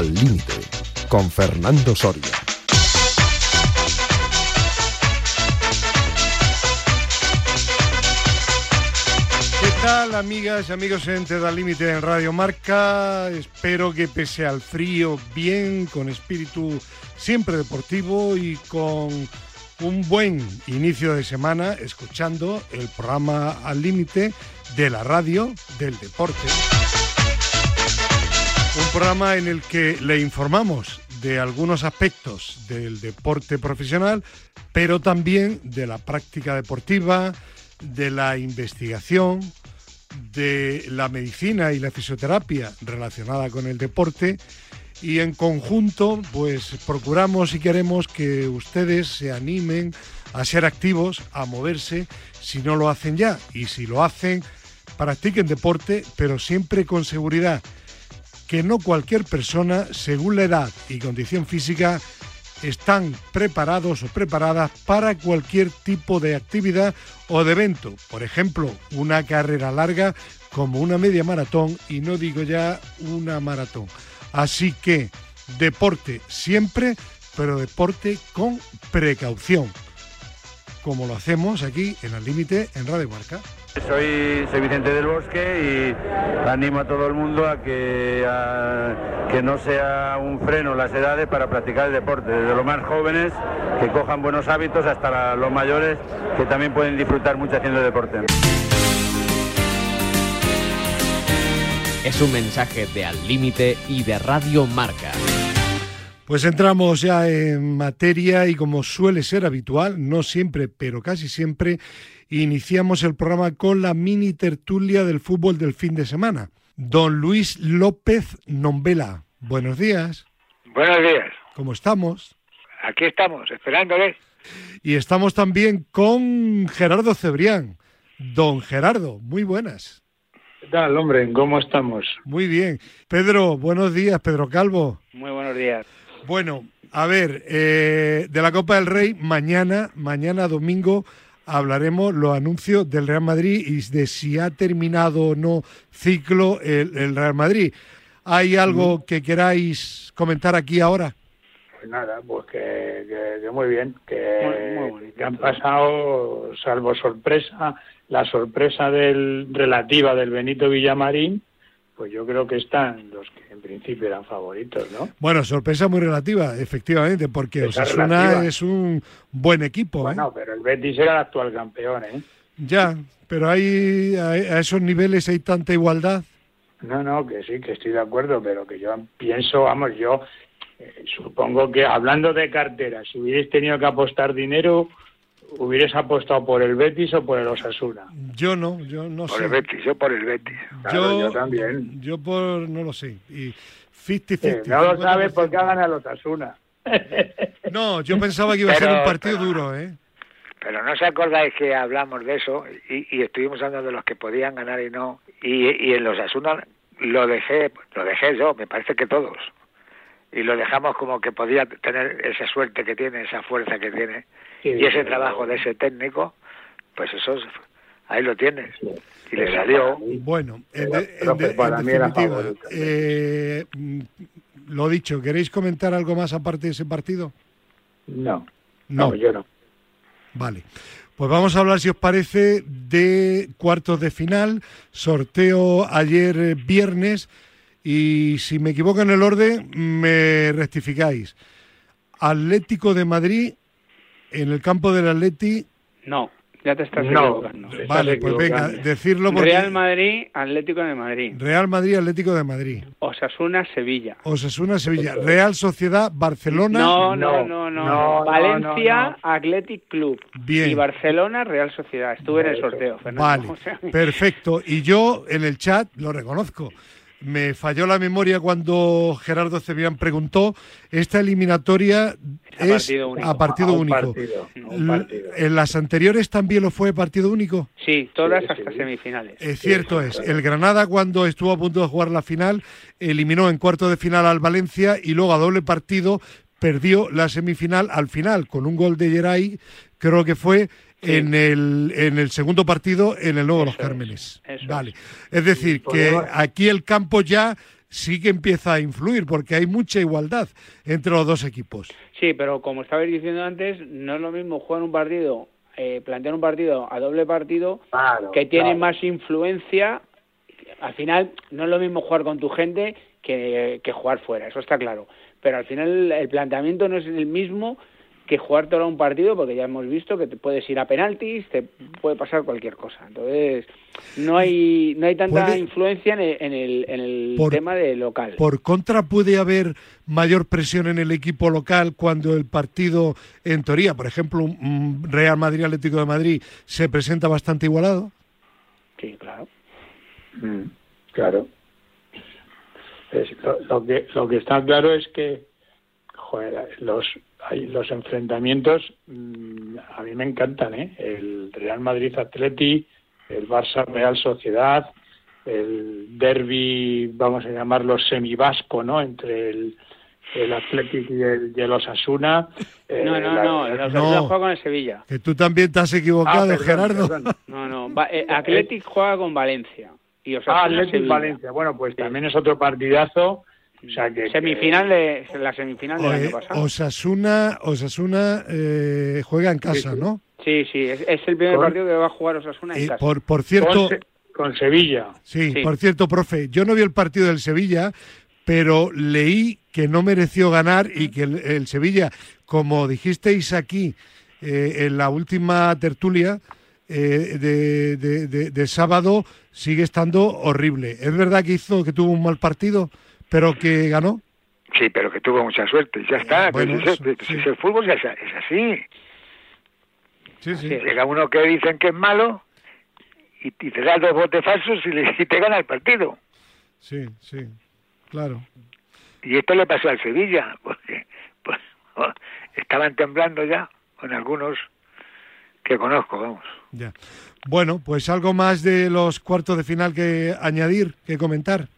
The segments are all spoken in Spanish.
Al Límite, con Fernando Soria. ¿Qué tal, amigas y amigos en Al Límite en Radio Marca? Espero que pese al frío, bien, con espíritu siempre deportivo y con un buen inicio de semana escuchando el programa Al Límite de la radio del deporte. Programa en el que le informamos de algunos aspectos del deporte profesional, pero también de la práctica deportiva, de la investigación, de la medicina y la fisioterapia relacionada con el deporte. Y en conjunto pues procuramos y queremos que ustedes se animen a ser activos, a moverse si no lo hacen ya y si lo hacen practiquen deporte pero siempre con seguridad que no cualquier persona según la edad y condición física están preparados o preparadas para cualquier tipo de actividad o de evento. Por ejemplo, una carrera larga como una media maratón y no digo ya una maratón. Así que deporte siempre, pero deporte con precaución, como lo hacemos aquí en el límite en Radio Marca. Soy, soy Vicente del Bosque y animo a todo el mundo a que, a que no sea un freno las edades para practicar el deporte, desde los más jóvenes que cojan buenos hábitos hasta la- los mayores que también pueden disfrutar mucho haciendo deporte. Es un mensaje de Al Límite y de Radio Marca. Pues entramos ya en materia y como suele ser habitual, no siempre, pero casi siempre, iniciamos el programa con la mini tertulia del fútbol del fin de semana. Don Luis López Nombela, buenos días, Buenos días. ¿cómo estamos? Aquí estamos, esperándole. Y estamos también con Gerardo Cebrián. Don Gerardo, muy buenas. ¿Qué tal, hombre? ¿Cómo estamos? Muy bien. Pedro, buenos días, Pedro Calvo. Muy buenos días. Bueno, a ver, eh, de la Copa del Rey, mañana, mañana domingo, hablaremos los anuncios del Real Madrid y de si ha terminado o no ciclo el, el Real Madrid. ¿Hay algo que queráis comentar aquí ahora? Pues nada, pues que, que- que muy bien, que, que han pasado, salvo sorpresa, la sorpresa del relativa del Benito Villamarín, pues yo creo que están los que en principio eran favoritos, ¿no? Bueno, sorpresa muy relativa, efectivamente, porque Esa Osasuna relativa. es un buen equipo. ¿eh? Bueno, pero el Betis era el actual campeón, ¿eh? Ya, pero hay, a, esos niveles hay tanta igualdad. No, no, que sí, que estoy de acuerdo, pero que yo pienso, vamos, yo eh, supongo que hablando de cartera, si hubierais tenido que apostar dinero, hubierais apostado por el Betis o por el Osasuna. Yo no, yo no Por sé. el Betis, yo por el Betis. Claro, yo, también. Yo por, no lo sé. Y 50-50. Eh, no lo 50%. sabes porque ha ganado el Osasuna. No, yo pensaba que iba a ser un partido pero- duro, ¿eh? Pero no os acordáis que hablamos de eso y, y estuvimos hablando de los que podían ganar y no. Y, y en los Asuna lo dejé, lo dejé yo, me parece que todos. Y lo dejamos como que podía tener esa suerte que tiene, esa fuerza que tiene. Sí, y ese trabajo de ese técnico, pues eso, es- ahí lo tienes. Y le salió. Bueno, en, de- en en definitiva, eh, mm, lo dicho, ¿queréis comentar algo más aparte de ese partido? No, No. no, yo no. Vale. Pues vamos a hablar, si os parece, de cuartos de final. Sorteo ayer eh, viernes. Y si me equivoco en el orden, me rectificáis. Atlético de Madrid, en el campo del Atleti. No, ya te estás No. equivocando. Te estás Vale, pues venga, decirlo porque. Real Madrid, Atlético de Madrid. Real Madrid, Atlético de Madrid. Osasuna, Sevilla. Osasuna, Sevilla. Real Sociedad, Barcelona. No, No, no, no, no. no, Valencia, no, Athletic Club. Bien. Y Barcelona, Real Sociedad. Estuve en el sorteo, Fernando. Vale, O sea, perfecto. Y yo en el chat lo reconozco. Me falló la memoria cuando Gerardo Cebrián preguntó. Esta eliminatoria a es partido único. a partido A un único. partido, a un L- partido. En las anteriores también lo fue partido único. Sí, todas Sí, hasta sí. semifinales. Es cierto es. El Granada cuando estuvo a punto de jugar la final eliminó en cuarto de final al Valencia y luego a doble partido perdió la semifinal al final con un gol de Geray, creo que fue Sí. en el en el segundo partido en el Nuevo Los Eso es, Cármenes. eso Vale. Es decir, que aquí el campo ya sí que empieza a influir, porque hay mucha igualdad entre los dos equipos. Sí, pero como estabais diciendo antes, no es lo mismo jugar un partido, eh, plantear un partido a doble partido, Claro, que tiene claro. más influencia. Al final, no es lo mismo jugar con tu gente que, que jugar fuera, eso está claro. Pero al final, el planteamiento no es el mismo que jugar todo un partido, porque ya hemos visto que te puedes ir a penaltis, te puede pasar cualquier cosa. Entonces, no hay no hay tanta Puede- influencia en el, en el, en el Por- tema de local. Por contra, puede haber mayor presión en el equipo local cuando el partido, en teoría, por ejemplo, un Real Madrid Atlético de Madrid, se presenta bastante igualado. Sí, claro. Mm, claro. Es- lo, lo que, lo que está claro es que joder, los, hay, los enfrentamientos mm, a mí me encantan, ¿eh? El Real Madrid Atleti, el Barça Real Sociedad, el derby, vamos a llamarlo semivasco, ¿no? Entre el, el Athletic y el, y el Osasuna. eh, No, no, la- no, el Osasuna no. juega con el Sevilla. Que tú también te has equivocado, Ah, perdón, Gerardo. perdón. No, no, va- eh, Athletic juega con Valencia. Y Osasuna Ah, Athletic Sevilla. Valencia. Bueno, pues también es otro partidazo. O sea que Semifinal de, la semifinal del año pasado. Osasuna, Osasuna eh, juega en casa, Sí, sí. ¿no? Sí, sí, es, es el primer Con- partido que va a jugar Osasuna en Eh, casa. por, por con, cierto, Se- con Sevilla. sí, Sí. por cierto, profe, yo no vi el partido del Sevilla, pero leí que no mereció ganar y que el, el Sevilla, como dijisteis aquí eh, en la última tertulia eh, de, de- de- de sábado, sigue estando horrible. ¿Es verdad que hizo que tuvo un mal partido, pero que ganó? Sí, pero que tuvo mucha suerte. Ya está. bueno, pues, eso, sí. el fútbol ya es, es así. Sí, sí. Llega uno que dicen que es malo y, y te da dos botes falsos y, le- y te gana el partido. Sí, sí, claro. Y esto le pasó al Sevilla, porque pues, estaban temblando ya con algunos que conozco, vamos. Ya. Bueno, pues algo más de los cuartos de final que añadir, que comentar.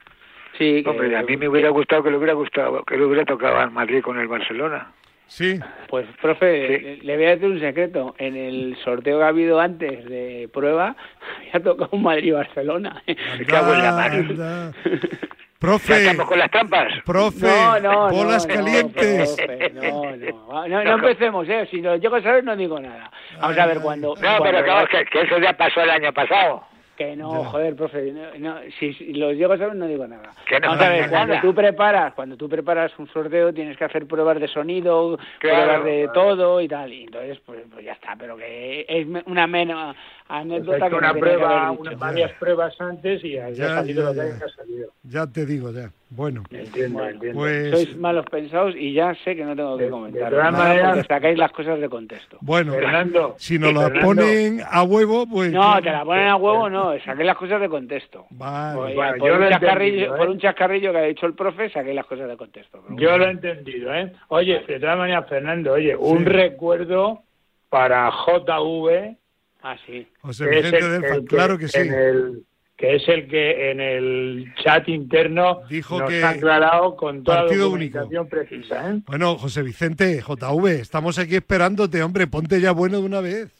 Sí, que- Hombre, a mí me hubiera gustado que le hubiera gustado que le hubiera tocado al Madrid con el Barcelona. Sí, Pues, profe, Sí. le- le voy a decir un secreto. En el sorteo que ha habido antes de prueba, había tocado un Madrid-Barcelona. Me cago en la mano. anda. ¿Ya Profe, estamos con las trampas? profe, No, no, bolas no, no, calientes. profe, no, no, no, no empecemos, ¿eh? Si lo llego a saber, no digo nada. Vamos a ver, cuando... No, cuando- pero que, que eso ya pasó el año pasado. Que no, Ya. joder, profe, no, no, si, si los llego a saber no digo nada. Que no Vamos a ver, pasa cuando nada. tú preparas, cuando tú preparas un sorteo tienes que hacer pruebas de sonido, Claro, pruebas de claro. todo y tal, y entonces pues, pues ya está, pero que es me- una menos Pues anécdota que una prueba, unas varias pruebas antes y ha, Ya, ha salido ya, lo que ya. ha salido. Ya te digo, ya. Bueno, Entiendo, Bueno, entiendo. pues Sois malos pensados y ya sé que no tengo que comentar. de todas maneras- sacáis las cosas de contexto. bueno, Fernando, si nos la Fernando, ponen a huevo, pues No, te la ponen a huevo, no, saqué las cosas de contexto. Vale. Por, Bueno, por un lo he chascarrillo, entendido, ¿eh? por un chascarrillo que ha dicho el profe, saqué las cosas de contexto. Yo lo he entendido, ¿eh? Oye, de todas maneras, Fernando, oye, un recuerdo para JV, Ah, sí. José Vicente el- del el Fan, claro que sí. el- que es el que en el chat interno Dijo nos que ha aclarado con toda la documentación precisa, ¿eh? Bueno, José Vicente, JV, estamos aquí esperándote, hombre, ponte ya bueno de una vez.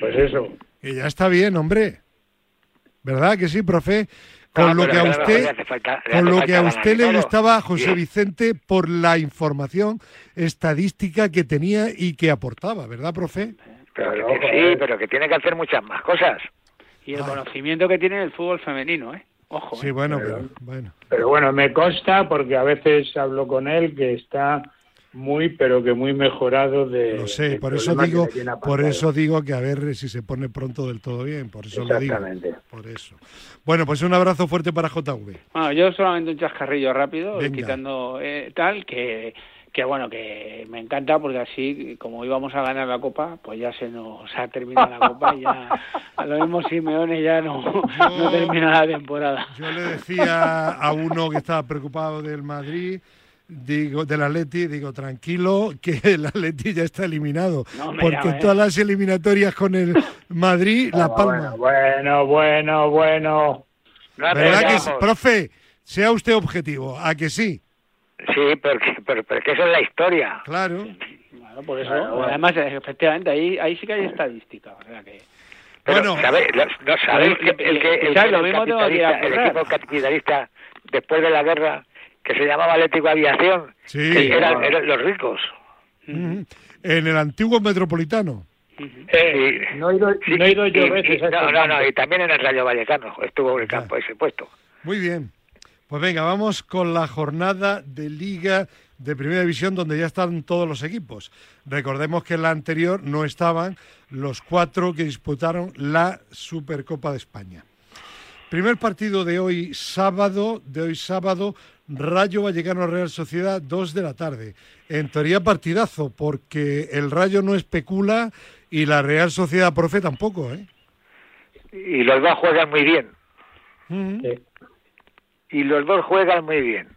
Pues eso. Que ya está bien, hombre. ¿Verdad que sí, profe? Con No, lo que a usted, falta- con lo que a usted le gustaba. José Vicente, por la información estadística que tenía y que aportaba, ¿verdad, profe? Pero que Pero, tiene- joder. sí, pero que tiene que hacer muchas más cosas. Y el Ay. conocimiento que tiene el fútbol femenino, ¿eh? Ojo. Sí, ¿eh? bueno, pero- pero, bueno. Pero bueno, me consta porque a veces hablo con él que está muy, pero que muy mejorado de. Lo sé, por eso digo, por eso digo que a ver si se pone pronto del todo bien, por eso lo digo. Exactamente. Por eso. Bueno, pues un abrazo fuerte para JV. Bueno, yo solamente un chascarrillo rápido, Venga. quitando eh, tal, que, que bueno, que me encanta porque así, como íbamos a ganar la Copa, pues ya se nos ha terminado la Copa y ya a lo mismo Simeone ya no, no termina la temporada. Yo le decía a uno que estaba preocupado del Madrid, digo, del Atleti, digo, tranquilo, que el Atleti ya está eliminado. No porque todas las eliminatorias con el Madrid, La Palma. Bueno, bueno, bueno. No ¿Verdad que. Profe, sea usted objetivo, ¿a que sí? Sí, porque, pero, pero que eso es la historia. Claro. Claro, por eso, bueno. además, efectivamente, ahí, ahí sí que hay estadística. O sea que... Pero, Bueno. ¿sabe- lo- no sabéis que el que el, equipo capitalista después de la guerra que se llamaba Atlético Aviación, Sí. que eran, eran los ricos. En el antiguo metropolitano. Sí. No he ido, Sí, no he ido yo y- veces y- no, no, no, y también en el Rayo Vallecano estuvo en el campo ese puesto. Muy bien. Pues venga, vamos con la jornada de Liga de Primera División donde ya están todos los equipos. Recordemos que en la anterior no estaban los cuatro que disputaron la Supercopa de España. Primer partido de hoy sábado, de hoy sábado, Rayo Vallecano Real Sociedad, 2 de la tarde. En teoría partidazo, porque el Rayo no especula y la Real Sociedad Profe tampoco, ¿eh? Y los dos juegan muy bien. Sí. Y los dos juegan muy bien.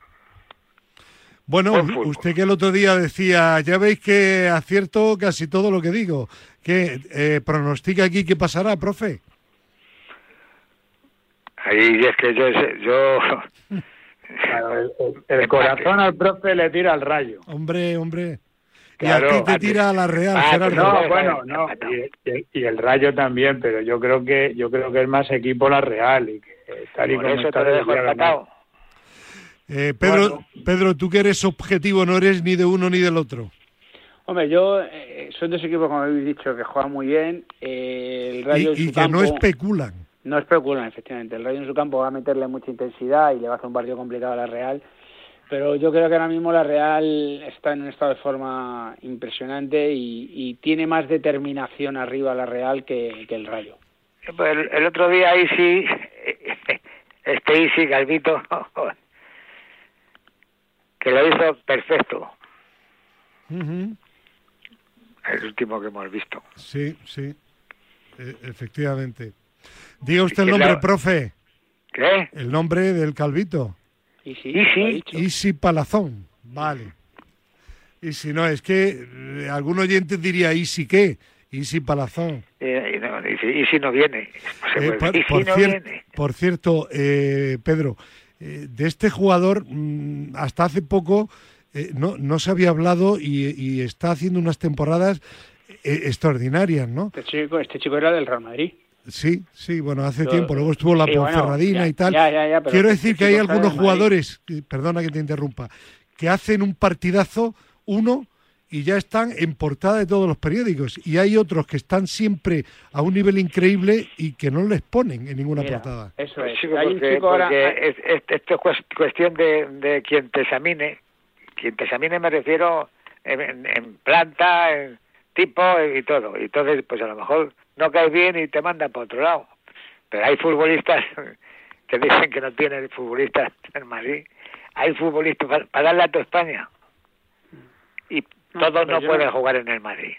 Bueno, usted que el otro día decía, ya veis que acierto casi todo lo que digo. ¿Qué eh, pronostica aquí qué pasará, profe? Ahí es que yo, yo Claro, el, el- el corazón al profe le tira al rayo. Hombre, hombre. Claro, y a ti te tira a la Real, Ah, Gerardo. No, no, bueno, no, y- y el Rayo también, pero yo creo que yo creo que es más equipo la Real y que tal y por como eso está te lo dejo empatado. Eh, Pedro, Bueno. Pedro, tú que eres objetivo, no eres ni de uno ni del otro. Hombre, yo eh, son dos equipos, como habéis dicho, que juegan muy bien. Eh, el Y, Rayo y que no especulan. No especulan, efectivamente. El Rayo en su campo va a meterle mucha intensidad y le va a hacer un partido complicado a la Real. Pero yo creo que ahora mismo la Real está en un estado de forma impresionante y, y tiene más determinación arriba la Real que, que el Rayo. Pues el, el otro día Isi, este Isi Galvito, que lo hizo perfecto, el último que hemos visto. Sí, sí. Eh, efectivamente. Diga usted el nombre, la- profe. ¿Qué? El nombre del calvito. Dicho. Isi Palazón, vale. Y si no, es que eh, algún oyente diría, ¿y si qué? Isi Palazón. Eh, y no, y si, y si no viene, no se Eh, por, y si por no cier- viene. por cierto, eh, Pedro, eh, de este jugador mm, hasta hace poco eh, no, no se había hablado y, y está haciendo unas temporadas eh, extraordinarias, ¿no? Este chico, este chico era del Real Madrid. Sí, sí, bueno, hace Yo- tiempo. Luego estuvo la Sí, bueno, Ponferradina ya, y tal. ya, ya, ya, pero Quiero este decir que hay algunos jugadores, que- perdona que te interrumpa, que hacen un partidazo, uno, y ya están en portada de todos los periódicos. Y hay otros que están siempre a un nivel increíble y que no les ponen en ninguna Mira, portada. Eso es. Chico, hay un porque, chico ahora... porque es- es- esto es cues- cuestión de, de quien te examine. Quien te examine me refiero en, en- en planta, en tipo y todo. Y entonces, pues a lo mejor no caes bien y te mandan para otro lado. Pero hay futbolistas que dicen que no tienen futbolistas en Madrid. Hay futbolistas para, para darle a toda España. Y todos pero no pueden no- jugar en el Madrid.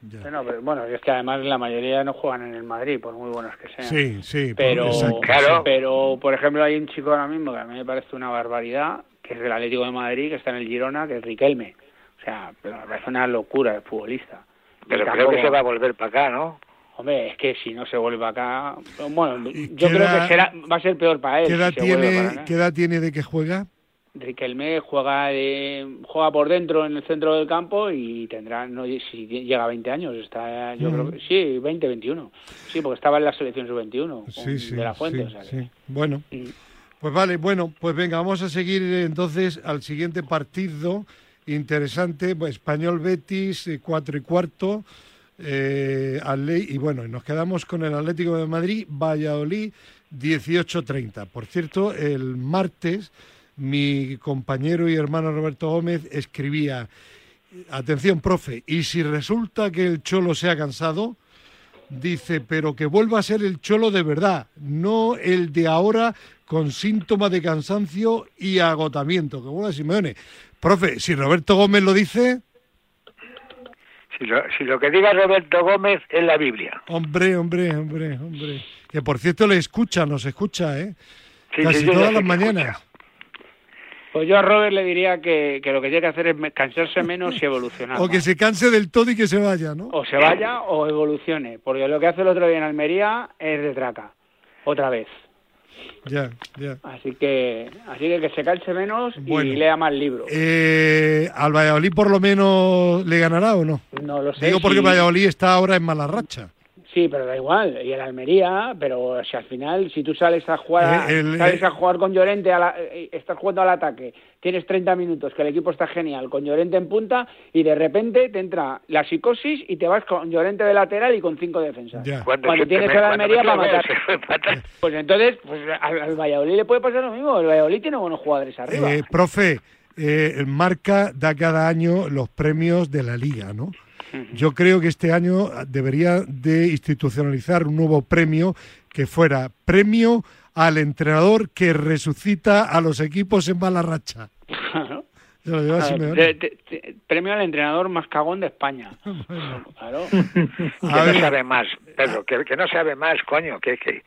Ya. Bueno, pero, bueno, es que además la mayoría no juegan en el Madrid, por muy buenos que sean. Sí, sí. Pero, exacto, Claro. pero, por ejemplo, hay un chico ahora mismo que a mí me parece una barbaridad, que es del Atlético de Madrid, que está en el Girona, que es Riquelme. O sea, pero me parece una locura de futbolista. Pero creo que se va a volver para acá, ¿no? Hombre, es que si no se vuelve acá... Bueno, ¿Y yo creo edad- que será, va a ser peor para él. ¿Qué edad, si se vuelve para tiene, acá. ¿Qué edad tiene de que juega? Riquelme juega de- juega por dentro en el centro del campo y tendrá no si llega a 20 años está yo Mm. creo que sí 20 21 sí porque estaba en la selección sub 21 Sí, sí. de la Fuente sí, o sea que- sí. Bueno, Mm. Pues vale, bueno, pues venga, vamos a seguir eh, entonces al siguiente partido interesante, pues, Español Betis, eh, cuatro y cuarto, eh, y bueno, nos quedamos con el Atlético de Madrid, Valladolid, 18.30. Por cierto, el martes mi compañero y hermano Roberto Gómez escribía, atención, profe, y si resulta que el Cholo se ha cansado, Dice, pero que vuelva a ser el cholo de verdad, no el de ahora con síntomas de cansancio y agotamiento. Que vuelva Simeone. Profe, si Roberto Gómez lo dice, Si lo, si lo que diga Roberto Gómez es la Biblia. hombre, hombre, hombre, hombre. Que por cierto le escucha, nos escucha, ¿eh? Sí, Casi sí, todas las mañanas. Pues yo a Robert le diría que, que lo que tiene que hacer es cansarse menos y evolucionar O que se canse del todo y que se vaya, ¿no? o se vaya o evolucione porque lo que hace el otro día en Almería es de traca otra vez Ya, ya. así que así que que se canse menos Bueno. y lea más libros Eh, ¿Al Valladolid por lo menos le ganará o no? no lo sé Digo porque si- Valladolid está ahora en mala racha. Sí, pero da igual. Y el Almería, pero si al final, si tú sales a jugar, Eh, el- sales eh, a jugar con Llorente, a la- eh, estás jugando al ataque, tienes 30 minutos, que el equipo está genial, con Llorente en punta, y de repente te entra la psicosis y te vas con Llorente de lateral y con cinco defensas. Ya. Cuando siempre tienes al cuando Almería para matar. Pues entonces, pues al, al Valladolid le puede pasar lo mismo. El Valladolid tiene buenos jugadores arriba. Eh, profe, eh, Marca da cada año los premios de la liga, ¿no? Yo creo que este año debería de institucionalizar un nuevo premio que fuera premio al entrenador que resucita a los equipos en mala racha. Claro. Claro, premio al entrenador más cagón de España. Claro. Que A no sabe más, Pedro, que, que no sabe más, coño, que... que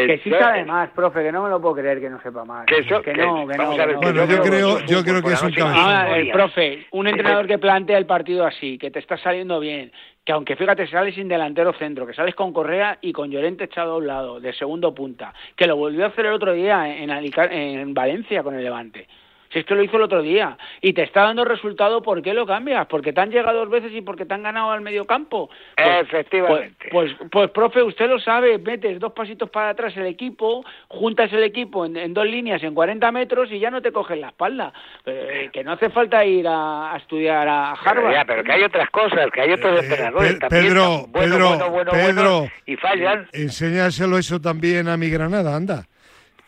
que, Que sí sabe más, profe, que no me lo puedo creer que no sepa más. Que eso- que que- no, que no. vamos a que ver, Bueno, yo creo- que yo creo que es un noche cabezón. Ah, el moría. profe, un entrenador que plantea el partido así, que te está saliendo bien, que aunque fíjate, sales sin delantero centro, que sales con Correa y con Llorente echado a un lado, de segundo punta, que lo volvió a hacer el otro día en, Alica- en Valencia con el Levante. Si esto lo hizo el otro día y te está dando resultado, ¿por qué lo cambias? Porque te han llegado dos veces y porque te han ganado al medio campo. Efectivamente. Pues, pues, pues, profe, usted lo sabe, metes dos pasitos para atrás el equipo, juntas el equipo en, en dos líneas en 40 metros y ya no te cogen la espalda. Eh, que no hace falta ir a, a estudiar a Pero Harvard. ya, pero que hay otras cosas, que hay otros Eh, entrenadores Pe- también. Pedro, bueno, Pedro, bueno, bueno, Pedro, bueno, y fallan. enséñaselo eso también a mi Granada, anda.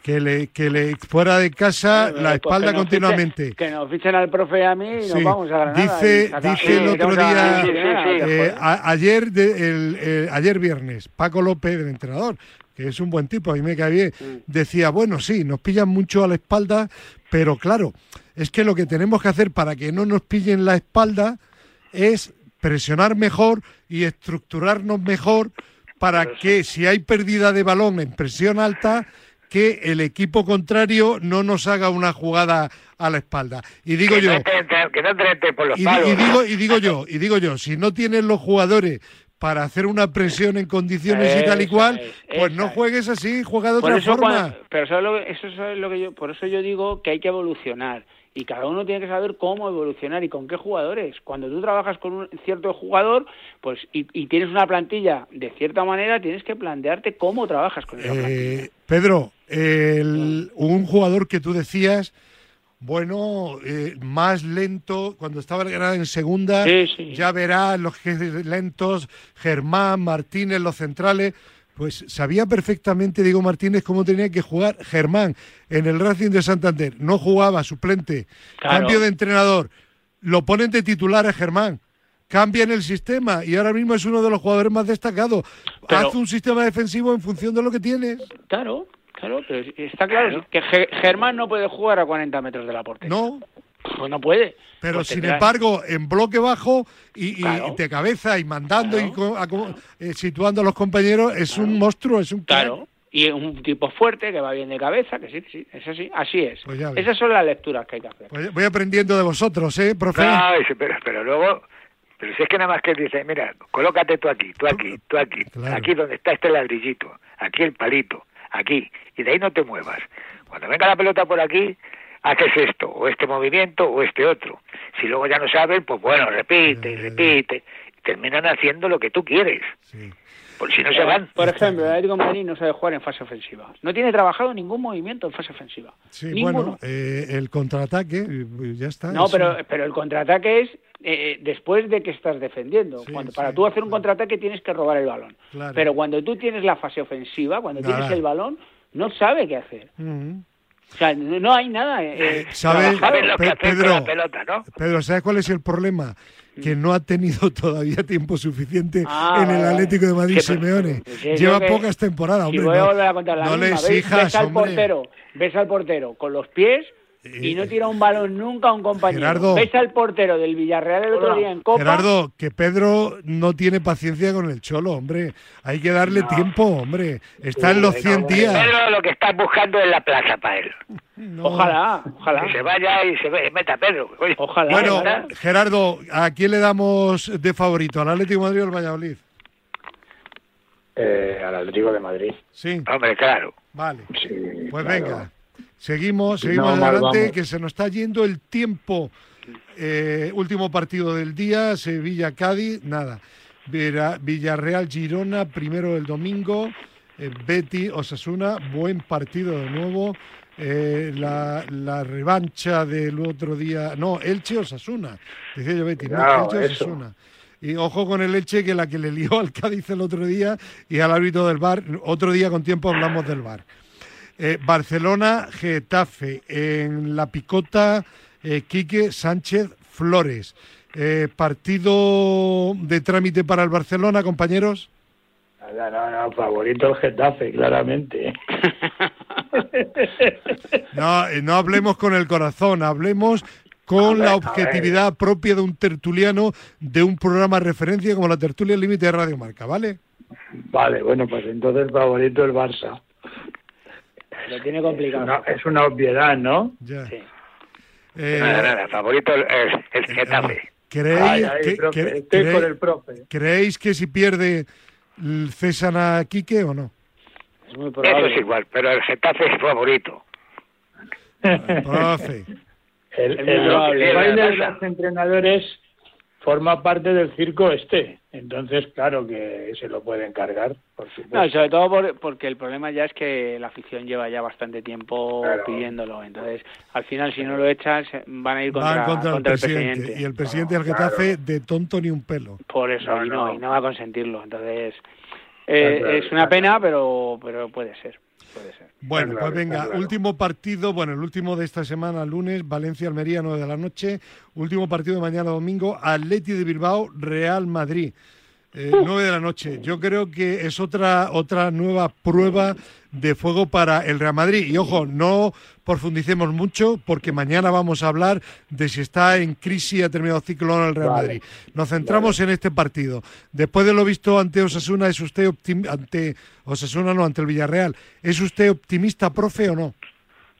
Que le, que le fuera de casa la pues espalda que continuamente. fichen- que nos fichen al profe y a mí y nos vamos a Granada. Dice, saca- dice el otro a día, sí, eh, a- ayer, de- el, eh, ayer viernes, Paco López, el entrenador, que es un buen tipo, a mí me cae bien, Mm. decía, bueno, sí, nos pillan mucho a la espalda, pero claro, es que lo que tenemos que hacer para que no nos pillen la espalda es presionar mejor y estructurarnos mejor para que si hay pérdida de balón en presión alta, que el equipo contrario no nos haga una jugada a la espalda. Y digo que yo, No te entre- que no te entre por los y, di- palos. y digo y digo yo y digo yo si no tienes los jugadores para hacer una presión en condiciones y tal y cual es, pues no es. juegues así juega de Por otra eso forma cuando- pero ¿sabes lo que- eso es lo que yo, por eso yo digo que hay que evolucionar y cada uno tiene que saber cómo evolucionar y con qué jugadores. Cuando tú trabajas con un cierto jugador, pues y, y tienes una plantilla de cierta manera, tienes que plantearte cómo trabajas con esa plantilla. Eh, Pedro el- un jugador que tú decías bueno eh, más lento cuando estaba el Granada en segunda Sí, sí. ya verás los lentos Germán Martínez los centrales. Pues sabía perfectamente Diego Martínez cómo tenía que jugar Germán en el Racing de Santander. No jugaba suplente. Claro. cambio de entrenador. Lo ponen de titular a Germán. Cambian el sistema y ahora mismo es uno de los jugadores más destacados. Pero- haz un sistema defensivo en función de lo que tienes. Claro, claro, pero está claro que Ge- Germán no puede jugar a 40 metros de la portería. no Pues no puede. Pero Pues sin tendrá- embargo, en bloque bajo y, y Claro. de cabeza y mandando Claro. y co- a eh, situando a los compañeros, es un monstruo, es un. Claro. Y un tipo fuerte que va bien de cabeza, que sí, sí, es así, así es. Pues. Esas son las lecturas que hay que hacer. Pues voy aprendiendo de vosotros, ¿eh, profe? No, pero, pero luego, pero si es que nada más que dice, mira, colócate tú aquí, tú aquí, tú aquí, Claro. aquí donde está este ladrillito, aquí el palito, aquí, y de ahí no te muevas. Cuando venga la pelota por aquí, haces esto, o este movimiento, o este otro. Si luego ya no saben, pues bueno, repite y repite, y terminan haciendo lo que tú quieres, Sí. por si no se van. Por ejemplo, el Atlético de Madrid no sabe jugar en fase ofensiva. No tiene trabajado ningún movimiento en fase ofensiva. Sí, Ninguno. bueno, eh, el contraataque, eh, ya está. No, eso. pero, pero el contraataque es eh, después de que estás defendiendo. Sí, cuando, sí, para tú hacer un claro. contraataque tienes que robar el balón. Claro. Pero cuando tú tienes la fase ofensiva, cuando Nada. tienes el balón, no sabe qué hacer. O sea, no, no hay nada. eh, ¿Sabes? trabajado. Saben lo que con Pedro. la pelota, ¿no? Pedro, ¿sabes cuál es el problema? Que no ha tenido todavía tiempo suficiente Ah, en el. Atlético de Madrid, Sí, Simeone. sí, Lleva pocas temporadas, hombre. no- le exijas, ves al portero, ves al portero con los pies y no tira un balón nunca a un compañero. Gerardo. ves al portero del Villarreal el otro día en Copa. Gerardo, que Pedro no tiene paciencia con el Cholo, hombre. Hay que darle tiempo, hombre. Está en los 100 días. Pedro lo que está buscando es la plaza para él. No. Ojalá, ojalá. Que se vaya y se ve- meta Pedro. Oye, Ojalá. Bueno, ojalá. Gerardo, ¿a quién le damos de favorito? ¿Al Atlético de Madrid o al Valladolid? Eh, al Atlético de Madrid. Sí, Hombre, claro. vale. Sí, Pues claro. venga, seguimos, seguimos No, adelante, vamos. que se nos está yendo el tiempo. Eh, último partido del día, Sevilla-Cádiz, nada. Villarreal Girona, primero el domingo. Eh, Betty Osasuna, buen partido de nuevo. Eh, la, la, revancha del otro día. No, Elche Osasuna. Decía yo Betty, no, Elche Osasuna. Y ojo con el Elche, que la que le lió al Cádiz el otro día y al árbitro del bar. Otro día con tiempo hablamos del bar. Eh, Barcelona, Getafe. En la picota, Quique Sánchez Flores. partido de trámite para el Barcelona, compañeros. No, no, no, favorito el Getafe, claramente. no, eh, no hablemos con el corazón, hablemos con la objetividad propia de un tertuliano de un programa de referencia como la tertulia límite de Radio Marca, ¿vale? Vale, bueno, pues entonces favorito el Barça. Lo tiene complicado. Es una, obviedad, ¿no? Ya. Sí. Eh, nada, nada, favorito el, el, Getafe. ¿Creéis, que, estoy con el profe. ¿Creéis que si pierde cesan a Quique o no? Es muy Eso es igual, pero el Getafe es favorito. Profe. El, el, el, baile de los entrenadores forma parte del circo este. Entonces, claro que se lo pueden cargar, por supuesto. No, sobre todo porque el problema ya es que la afición lleva ya bastante tiempo pidiéndolo. Entonces, al final, si no lo echas, van a ir contra, el, presidente. Y el presidente del Getafe de tonto ni un pelo. Por eso, y, no, y no va a consentirlo. Entonces, eh, es una pena, pero, pero puede ser. Bueno, pues venga, último partido, bueno, el último de esta semana, lunes, Valencia-Almería, 9 de la noche. Último partido de mañana domingo, Atleti de Bilbao, Real Madrid. Eh, 9 de la noche. Yo creo que es otra, otra nueva prueba de fuego para el Real Madrid. Y ojo, no profundicemos mucho porque mañana vamos a hablar de si está en crisis ha terminado ciclo o no el Real Madrid. Nos centramos en este partido. Después de lo visto ante Osasuna, ¿es usted ante Osasuna no, ante el Villarreal? ¿Es usted optimista, profe, o no?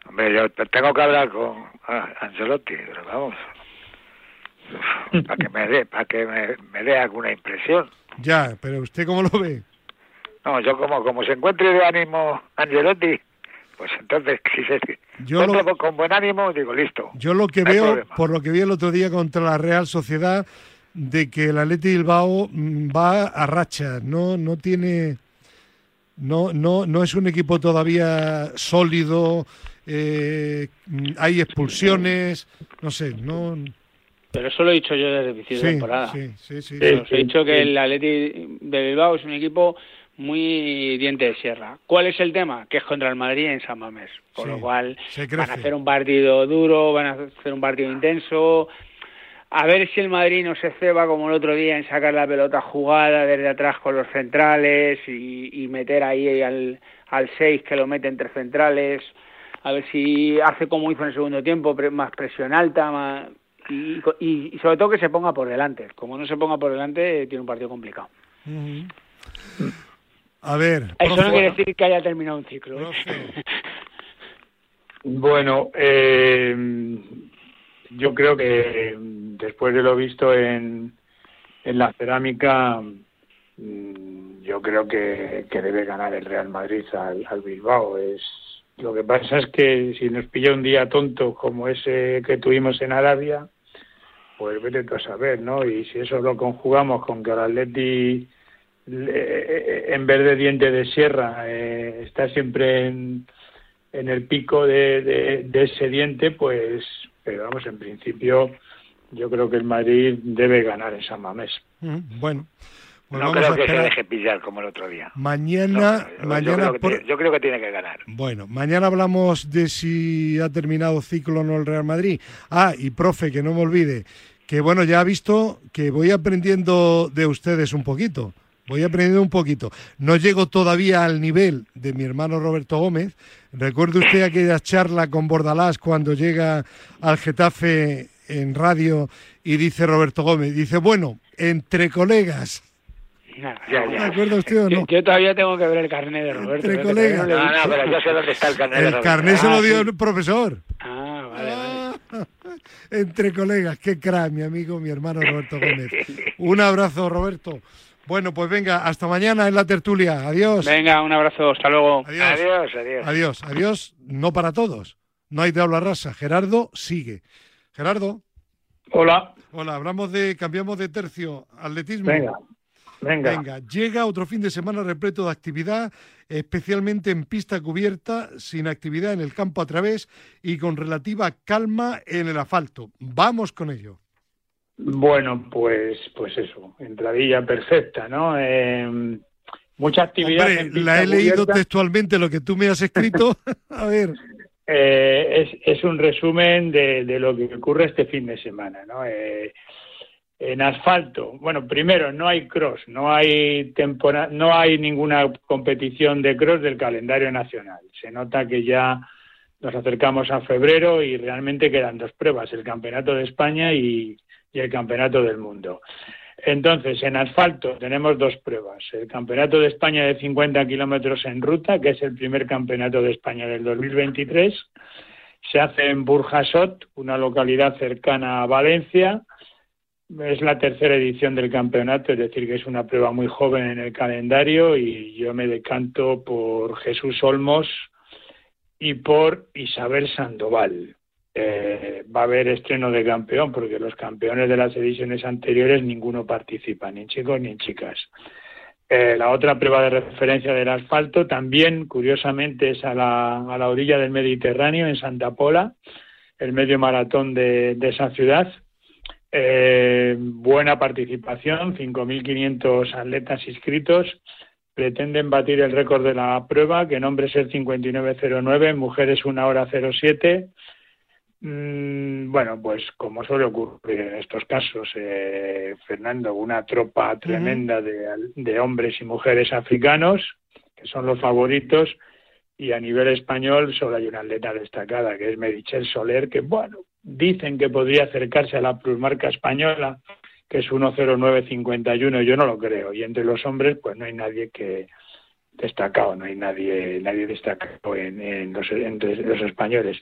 Hombre, yo tengo que hablar con Ancelotti, pero vamos, para que me dé, para que me, dé alguna impresión. Ya, pero ¿usted cómo lo ve? No, yo como, como se encuentre de ánimo Angelotti, pues entonces, si se yo lo, con buen ánimo, digo, listo. Yo lo que veo, por lo que vi el otro día contra la Real Sociedad, de que el Atleti Bilbao mm, va a racha, no, no tiene, no, no, no es un equipo todavía sólido, eh, hay expulsiones, no sé, no. Pero eso lo he dicho yo desde el inicio de temporada. Sí, sí, sí. he dicho que el Atleti de Bilbao es un equipo muy diente de sierra. ¿Cuál es el tema? Que es contra el Madrid en San Mamés. Con lo cual van a hacer un partido duro, van a hacer un partido intenso. A ver si el Madrid no se ceba como el otro día en sacar la pelota jugada desde atrás con los centrales y, meter ahí al, al 6 que lo mete entre centrales. A ver si hace como hizo en el segundo tiempo, más presión alta más, y, y, sobre todo que se ponga por delante. Como no se ponga por delante, tiene un partido complicado. A ver. Eso no quiere decir que haya terminado un ciclo. ¿eh? bueno, eh, yo creo que después de lo visto en, en la cerámica, mm, yo creo que, debe ganar el Real Madrid al, al, Bilbao. Es lo que pasa es que si nos pilla un día tonto como ese que tuvimos en Arabia, pues vete tú a saber, ¿no? Y si eso lo conjugamos con que el Atleti en vez de diente de sierra, eh, está siempre en, en el pico de, de, ese diente, pues, pero vamos, en principio yo creo que el Madrid debe ganar en San Mamés. Mm, bueno. Pues no creo que se deje pillar como el otro día. Mañana, mañana yo, creo que tiene, que ganar. Bueno, mañana hablamos de si ha terminado ciclo o no el Real Madrid. Ah, y profe, que no me olvide, que bueno, ya ha visto que voy aprendiendo de ustedes un poquito voy aprendiendo un poquito. No llego todavía al nivel de mi hermano Roberto Gómez. Recuerde usted aquella charla con Bordalás cuando llega al Getafe en radio y dice Roberto Gómez, dice, bueno, entre colegas. ¿De acuerdo usted o no? Yo, todavía tengo que ver el carnet de Roberto. Entre colegas. No, no, pero yo sé dónde está el carnet el de Roberto. El carnet se lo dio el profesor. Ah, vale, vale. Entre colegas, qué crack, mi amigo, mi hermano Roberto Gómez. Un abrazo, Roberto. Bueno, pues venga, hasta mañana en la tertulia. Adiós. Venga, un abrazo, hasta luego. Adiós, adiós. Adiós, adiós, adiós no para todos. No hay de hablar rasa. Gerardo sigue. Gerardo. Hola. Hola, hablamos de, cambiamos de tercio, atletismo. Venga. Venga. Venga, llega otro fin de semana repleto de actividad, especialmente en pista cubierta, sin actividad en el campo a través y con relativa calma en el asfalto. Vamos con ello. Bueno, pues, pues eso, entradilla perfecta, ¿no? Eh, mucha actividad. Hombre, la he leído textualmente lo que tú me has escrito. a ver. Eh, es, es, un resumen de, de, lo que ocurre este fin de semana, ¿no? Eh, en asfalto, bueno, primero no hay cross, no hay temporada, no hay ninguna competición de cross del calendario nacional. Se nota que ya nos acercamos a febrero y realmente quedan dos pruebas, el Campeonato de España y, y el Campeonato del Mundo. Entonces, en asfalto tenemos dos pruebas. El Campeonato de España de 50 kilómetros en ruta, que es el primer Campeonato de España del 2023. Se hace en Burjasot, una localidad cercana a Valencia. Es la tercera edición del campeonato, es decir, que es una prueba muy joven en el calendario y yo me decanto por Jesús Olmos y por Isabel Sandoval eh, va a haber estreno de campeón, porque los campeones de las ediciones anteriores ninguno participa, ni en chicos ni en chicas. Eh, la otra prueba de referencia del asfalto también, curiosamente, es a la, a la orilla del Mediterráneo, en Santa Pola, el medio maratón de, de esa ciudad. Eh, buena participación, 5.500 atletas inscritos. Pretenden batir el récord de la prueba, que en hombres es 59.09, en mujeres una hora 07 Mm, bueno, pues como suele ocurrir en estos casos, eh, Fernando, una tropa tremenda de, hombres y mujeres africanos, que son los favoritos, y a nivel español solo hay una atleta destacada, que es Merichel Soler, que bueno, dicen que podría acercarse a la plusmarca española, que es 1.0951, yo no lo creo, y entre los hombres pues no hay nadie que destacado, no hay nadie, nadie destacado en, los, entre los españoles.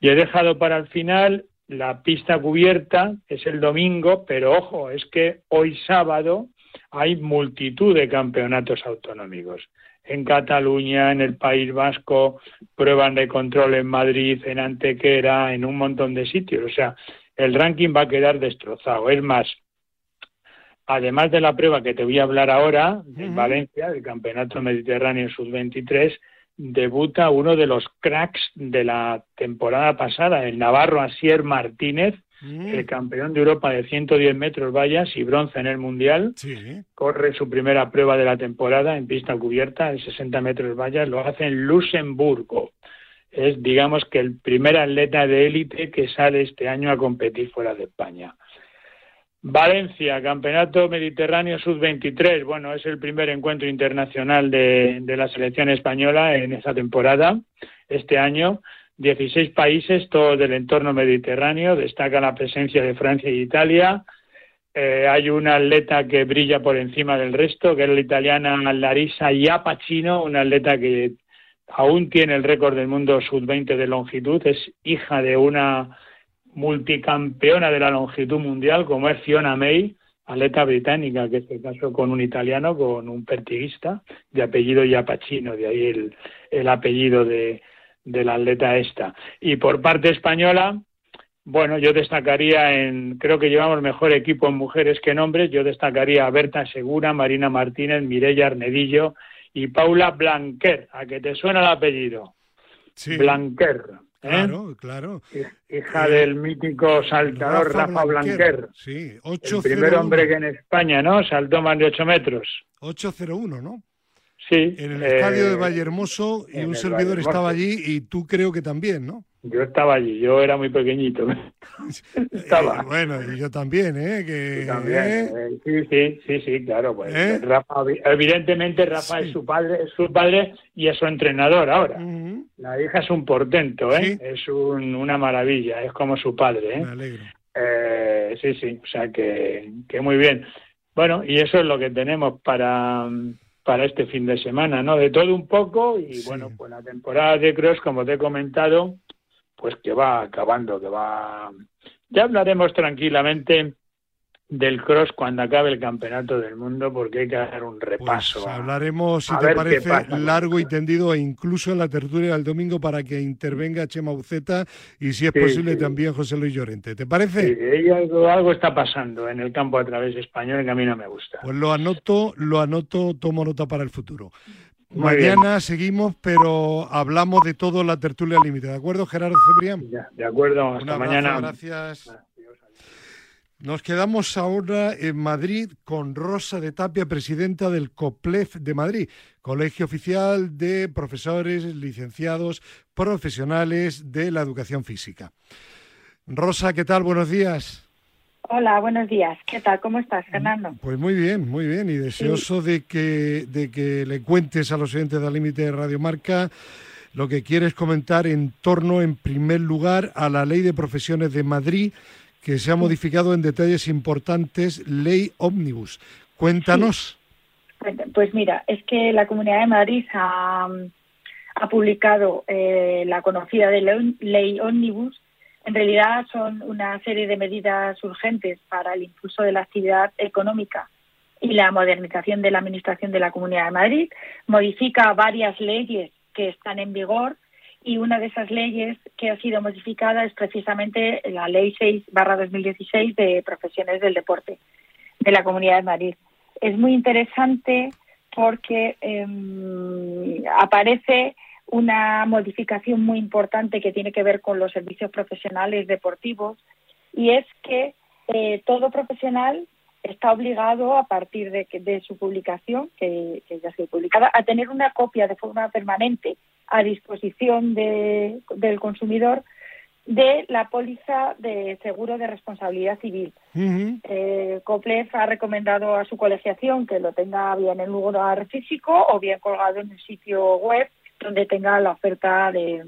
Y he dejado para el final la pista cubierta, es el domingo, pero ojo, es que hoy sábado hay multitud de campeonatos autonómicos. En Cataluña, en el País Vasco, prueban de control en Madrid, en Antequera, en un montón de sitios. O sea, el ranking va a quedar destrozado. Es más, además de la prueba que te voy a hablar ahora, en Valencia, del Campeonato Mediterráneo Sub-23, debuta uno de los cracks de la temporada pasada, el navarro Asier Martínez, mm. el campeón de Europa de 110 metros vallas y bronce en el Mundial. Corre su primera prueba de la temporada en pista cubierta, en 60 metros vallas, lo hace en Luxemburgo. Es, digamos, que el primer atleta de élite que sale este año a competir fuera de España. Valencia, Campeonato Mediterráneo Sub-23. Bueno, es el primer encuentro internacional de, la selección española en esta temporada, este año. 16 países, todos del entorno mediterráneo. Destaca la presencia de Francia y Italia. Eh, hay una atleta que brilla por encima del resto, que es la italiana Larissa Iapacino, una atleta que aún tiene el récord del mundo sub-20 de longitud. Es hija de una multicampeona de la longitud mundial, como es Fiona May, atleta británica, que se casó con un italiano, con un pertiguista, de apellido Yapachino, de ahí el apellido de, de la atleta esta. Y por parte española, bueno, yo destacaría en, creo que llevamos mejor equipo en mujeres que en hombres, yo destacaría a Berta Segura, Marina Martínez, Mireya Arnedillo y Paula Blanquer, a que te suena el apellido. Sí. Blanquer. ¿Eh? Claro, claro. Hija del mítico saltador Rafa, Blanquer. Sí, El primer hombre que en España, ¿no? Saltó más de 8 metros. 801, ¿no? Sí. En el estadio de eh, Vallehermoso y un servidor estaba allí y tú creo que también, ¿no? Yo estaba allí, yo era muy pequeñito. estaba. Eh, bueno, y yo también, ¿eh? Que, también, ¿eh? sí, sí, sí, sí, claro. Pues, Rafa, evidentemente Rafa es su padre, es su padre y es su entrenador ahora. La hija es un portento, ¿eh? Es un, una maravilla, es como su padre, ¿eh? Me alegro. Eh, sí, sí, o sea que, que muy bien. Bueno, y eso es lo que tenemos para para este fin de semana, ¿no? De todo un poco y bueno, pues la temporada de cross, como te he comentado, pues que va acabando, que va... Ya hablaremos tranquilamente del cross cuando acabe el campeonato del mundo porque hay que dar un repaso. Pues hablaremos, si te parece, largo y tendido e incluso en la tertulia del domingo para que intervenga Chema Uceta y si es posible también José Luis Llorente. ¿Te parece? Sí, algo, algo, está pasando en el campo a través español que a mí no me gusta. Pues lo anoto, lo anoto, tomo nota para el futuro. Mañana seguimos, pero hablamos de todo la tertulia límite. ¿De acuerdo, Gerardo Cebrián? de acuerdo, hasta mañana. Gracias. Nos quedamos ahora en Madrid con Rosa de Tapia, presidenta del COPLEF de Madrid, Colegio Oficial de Profesores, Licenciados, Profesionales de la Educación Física. Rosa, ¿qué tal? Buenos días. Hola, buenos días. ¿Qué tal? ¿Cómo estás, Fernando? Pues muy bien, muy bien. Y deseoso de, que, de que le cuentes a los oyentes de Límite de Radio Marca lo que quieres comentar en torno, en primer lugar, a la Ley de Profesiones de Madrid que se ha modificado en detalles importantes, ley ómnibus. Cuéntanos. Pues mira, es que la Comunidad de Madrid ha, publicado eh, la conocida ley ómnibus. En realidad son una serie de medidas urgentes para el impulso de la actividad económica y la modernización de la Administración de la Comunidad de Madrid. Modifica varias leyes que están en vigor y una de esas leyes que ha sido modificada es precisamente la Ley 6-2016 de profesiones del deporte de la Comunidad de Madrid. Es muy interesante porque em, aparece una modificación muy importante que tiene que ver con los servicios profesionales deportivos y es que eh, todo profesional está obligado a partir de, de su publicación, que, que ya ha sido publicada, a tener una copia de forma permanente a disposición de, del consumidor de la póliza de seguro de responsabilidad civil. Eh, COPLEF ha recomendado a su colegiación que lo tenga bien en lugar físico o bien colgado en un sitio web donde tenga la oferta de,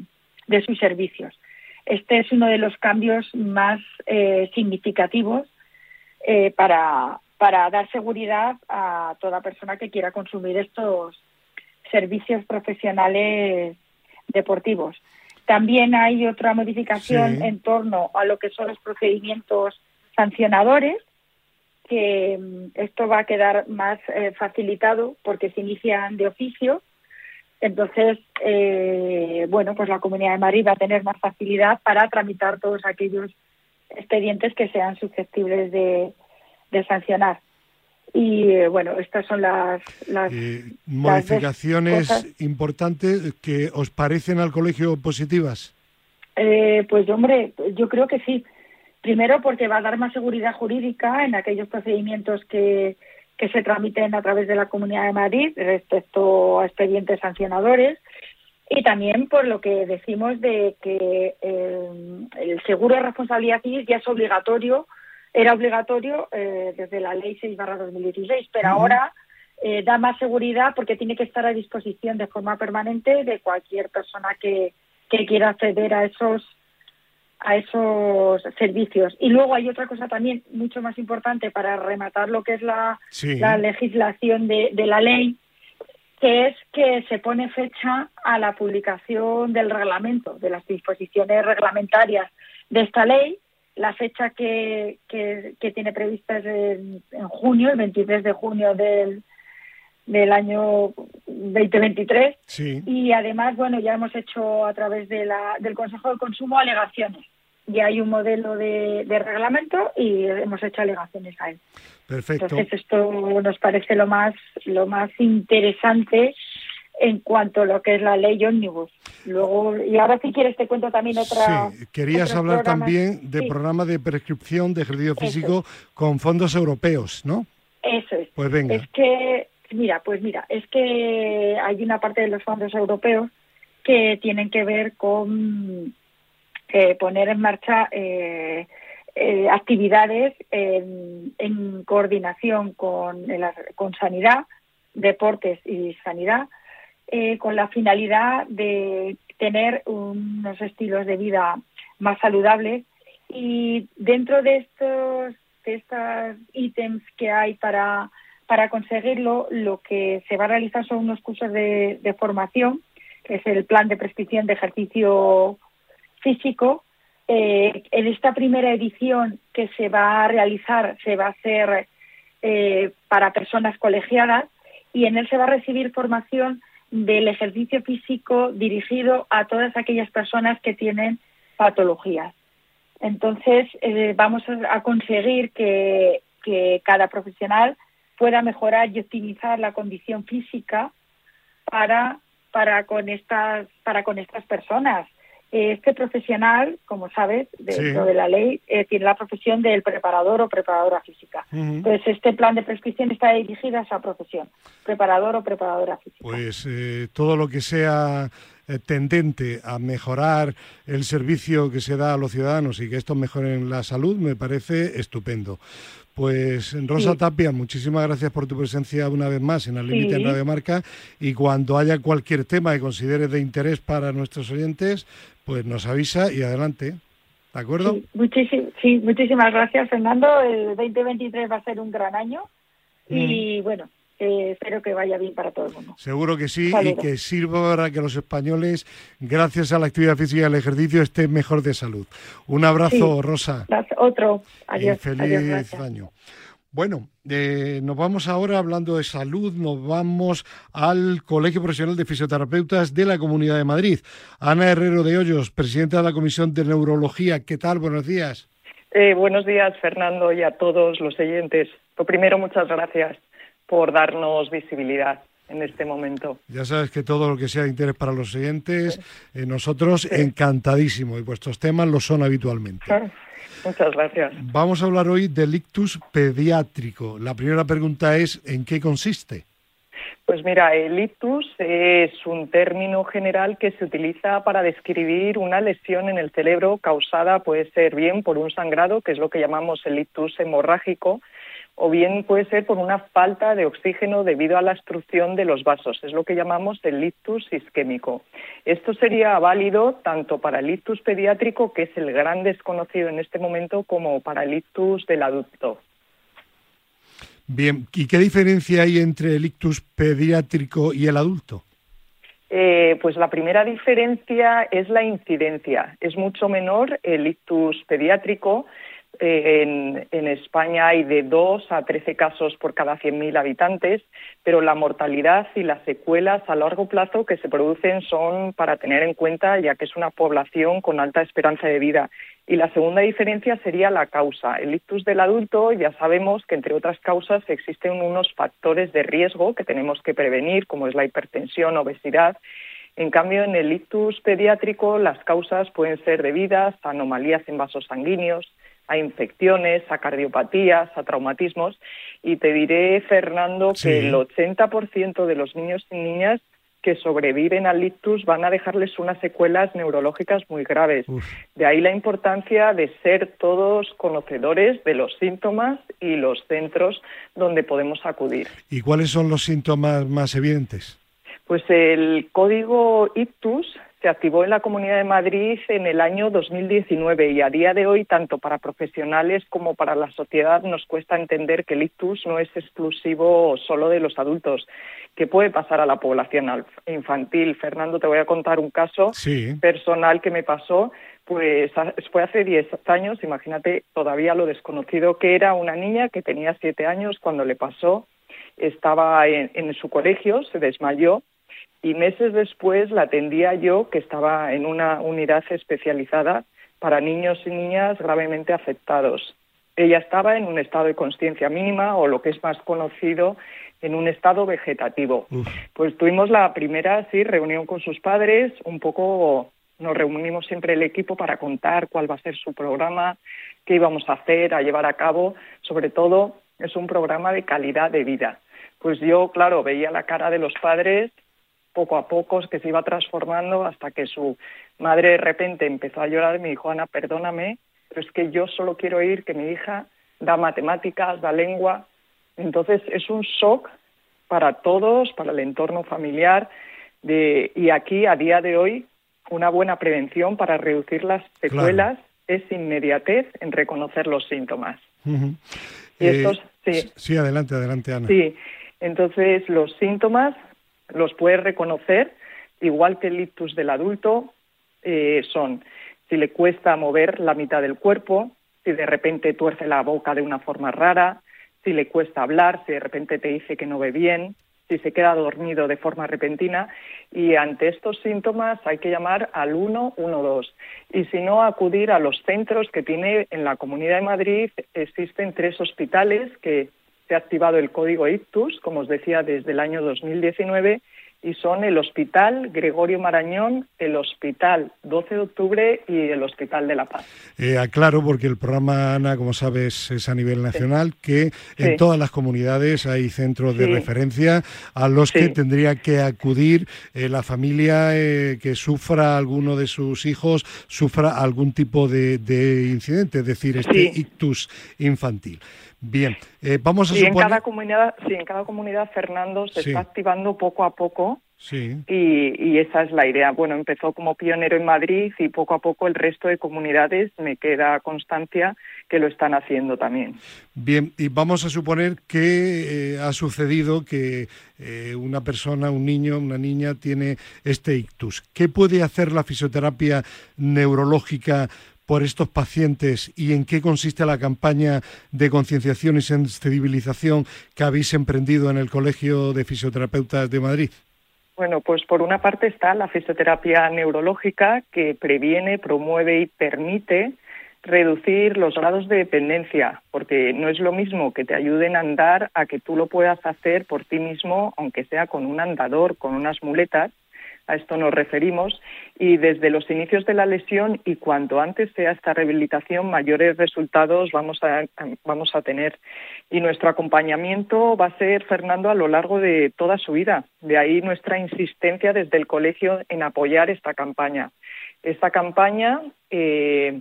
de sus servicios. Este es uno de los cambios más eh, significativos eh, para, para dar seguridad a toda persona que quiera consumir estos servicios profesionales deportivos. También hay otra modificación en torno a lo que son los procedimientos sancionadores, que mm, esto va a quedar más eh, facilitado porque se inician de oficio. Entonces, eh, bueno, pues la Comunidad de Madrid va a tener más facilidad para tramitar todos aquellos expedientes que sean susceptibles de sancionar. Y eh, bueno, estas son las, las modificaciones importantes que os parecen al colegio positivas. Eh, pues hombre, yo creo que sí. Primero porque va a dar más seguridad jurídica en aquellos procedimientos que, que se tramiten a través de la Comunidad de Madrid respecto a expedientes sancionadores y también por lo que decimos de que eh, el seguro de responsabilidad civil ya es obligatorio era obligatorio eh, desde la ley 6 2016, pero ahora eh, da más seguridad porque tiene que estar a disposición de forma permanente de cualquier persona que, que quiera acceder a esos a esos servicios. Y luego hay otra cosa también mucho más importante para rematar lo que es la, la legislación de, de la ley, que es que se pone fecha a la publicación del reglamento, de las disposiciones reglamentarias de esta ley, la fecha que, que, tiene prevista es en, junio, el 23 de junio del, del año 2023. Y además, bueno, ya hemos hecho a través de la, del Consejo de Consumo alegaciones. Ya hay un modelo de, de reglamento y hemos hecho alegaciones a él. Perfecto. Entonces esto nos parece lo más lo más interesante en cuanto a lo que es la ley ómnibus. Luego, y ahora si quieres te cuento también otra... Sí, querías hablar también del programa de prescripción de ejercicio físico con fondos europeos, ¿no? Eso es. Pues venga. Es que, mira, pues mira, es que hay una parte de los fondos europeos que tienen que ver con poner en marcha eh, eh, actividades en, coordinación con, con sanidad, deportes y sanidad, eh, con la finalidad de tener unos estilos de vida más saludables. Y dentro de estos de estos ítems que hay para para conseguirlo lo que se va a realizar son unos cursos de, de formación que es el plan de prescripción de ejercicio físico Eh, en esta primera edición que se va a realizar, se va a hacer eh, para personas colegiadas y en él se va a recibir formación del ejercicio físico dirigido a todas aquellas personas que tienen patologías. Entonces, eh, vamos a conseguir que, que cada profesional pueda mejorar y optimizar la condición física para, para, con, estas, para con estas personas. Este profesional, como sabes, dentro de la ley, eh, tiene la profesión del preparador o preparadora física. Entonces, este plan de prescripción está dirigido a esa profesión, preparador o preparadora física. Pues eh, todo lo que sea eh, tendente a mejorar el servicio que se da a los ciudadanos y que esto mejoren la salud me parece estupendo. Pues Rosa Tapia, muchísimas gracias por tu presencia una vez más en el límite en Radio Marca y cuando haya cualquier tema que consideres de interés para nuestros oyentes, pues nos avisa y adelante. ¿De acuerdo? Sí, muchísimas gracias, Fernando. El 2023 va a ser un gran año y bueno, eh, espero que vaya bien para todo el mundo. Seguro que sí y que sirva para que los españoles, gracias a la actividad física y al ejercicio, estén mejor de salud. Un abrazo, Rosa. Otro. Adiós. Y feliz año. Bueno, eh, nos vamos ahora hablando de salud, nos vamos al Colegio Profesional de Fisioterapeutas de la Comunidad de Madrid. Ana Herrero de Hoyos, presidenta de la Comisión de Neurología. ¿Qué tal? Buenos días. Eh, buenos días, Fernando, y a todos los oyentes. Lo primero, muchas gracias por darnos visibilidad en este momento. Ya sabes que todo lo que sea de interés para los oyentes, eh, nosotros encantadísimo y vuestros temas lo son habitualmente. Muchas gracias. Vamos a hablar hoy del ictus pediátrico. La primera pregunta es, ¿en qué consiste? Pues mira, el ictus es un término general que se utiliza para describir una lesión en el cerebro causada, puede ser bien por un sangrado, que es lo que llamamos el ictus hemorrágico, o bien puede ser por una falta de oxígeno debido a la obstrucción de los vasos. Es lo que llamamos el ictus isquémico. Esto sería válido tanto para el ictus pediátrico, que es el gran desconocido en este momento, como para el ictus del adulto. Bien, ¿y qué diferencia hay entre el ictus pediátrico y el adulto? Eh, pues la primera diferencia es la incidencia. Es mucho menor el ictus pediátrico en, España hay de 2 a 13 casos por cada 100.000 habitantes, pero la mortalidad y las secuelas a largo plazo que se producen son para tener en cuenta, ya que es una población con alta esperanza de vida. Y la segunda diferencia sería la causa. El ictus del adulto ya sabemos que, entre otras causas, existen unos factores de riesgo que tenemos que prevenir, como es la hipertensión, obesidad. En cambio, en el ictus pediátrico, las causas pueden ser debidas a anomalías en vasos sanguíneos, a infecciones, a cardiopatías, a traumatismos. Y te diré, Fernando, que el 80% de los niños y niñas que sobreviven al ictus van a dejarles unas secuelas neurológicas muy graves. De ahí la importancia de ser todos conocedores de los síntomas y los centros donde podemos acudir. ¿Y cuáles son los síntomas más evidentes? Pues el código ictus se activó en la Comunidad de Madrid en el año 2019 y a día de hoy, tanto para profesionales como para la sociedad, nos cuesta entender que el ictus no es exclusivo solo de los adultos, que puede pasar a la población infantil. Fernando, te voy a contar un caso personal que me pasó. Pues fue hace 10 años, imagínate todavía lo desconocido que era una niña que tenía 7 años cuando le pasó, estaba en su colegio, se desmayó y meses después la atendía yo, que estaba en una unidad especializada para niños y niñas gravemente afectados. Ella estaba en un estado de conciencia mínima o lo que es más conocido en un estado vegetativo. Pues tuvimos la primera sí, reunión con sus padres, un poco nos reunimos siempre el equipo para contar cuál va a ser su programa, qué íbamos a hacer, a llevar a cabo. Sobre todo, es un programa de calidad de vida. Pues yo, claro, veía la cara de los padres poco a poco, que se iba transformando hasta que su madre de repente empezó a llorar y me dijo, Ana, perdóname, pero es que yo solo quiero oír que mi hija da matemáticas, da lengua. Entonces es un shock para todos, para el entorno familiar, de, y aquí a día de hoy una buena prevención para reducir las secuelas es inmediatez en reconocer los síntomas. y estos, sí. sí, adelante, adelante, Ana. Sí, entonces los síntomas los puedes reconocer, igual que el ictus del adulto, eh, son si le cuesta mover la mitad del cuerpo, si de repente tuerce la boca de una forma rara, si le cuesta hablar, si de repente te dice que no ve bien, si se queda dormido de forma repentina. Y ante estos síntomas hay que llamar al 112 y si no acudir a los centros que tiene en la Comunidad de Madrid. Existen tres hospitales que se ha activado el código ICTUS, como os decía, desde el año 2019 y son el Hospital Gregorio Marañón, el Hospital 12 de Octubre y el Hospital de La Paz. Eh, aclaro, porque el programa, Ana, como sabes, es a nivel nacional, que en todas las comunidades hay centros de referencia a los que tendría que acudir eh, la familia eh, que sufra alguno de sus hijos, sufra algún tipo de, incidente, es decir, este ictus infantil. Bien, eh, vamos a sí, en cada comunidad, sí, en cada comunidad, Fernando, se está activando poco a poco Sí. Y, esa es la idea. Bueno, empezó como pionero en Madrid y poco a poco el resto de comunidades me queda constancia que lo están haciendo también. Bien, y vamos a suponer que eh, ha sucedido que eh, una persona, un niño, una niña tiene este ictus. ¿Qué puede hacer la fisioterapia neurológica por estos pacientes y en qué consiste la campaña de concienciación y sensibilización que habéis emprendido en el Colegio de Fisioterapeutas de Madrid? Bueno, pues por una parte está la fisioterapia neurológica que previene, promueve y permite reducir los grados de dependencia, porque no es lo mismo que te ayuden a andar a que tú lo puedas hacer por ti mismo, aunque sea con un andador, con unas muletas, a esto nos referimos, y desde los inicios de la lesión y cuanto antes sea esta rehabilitación, mayores resultados vamos a, vamos a tener. Y nuestro acompañamiento va a ser, Fernando, a lo largo de toda su vida. De ahí nuestra insistencia desde el colegio en apoyar esta campaña. Esta campaña eh,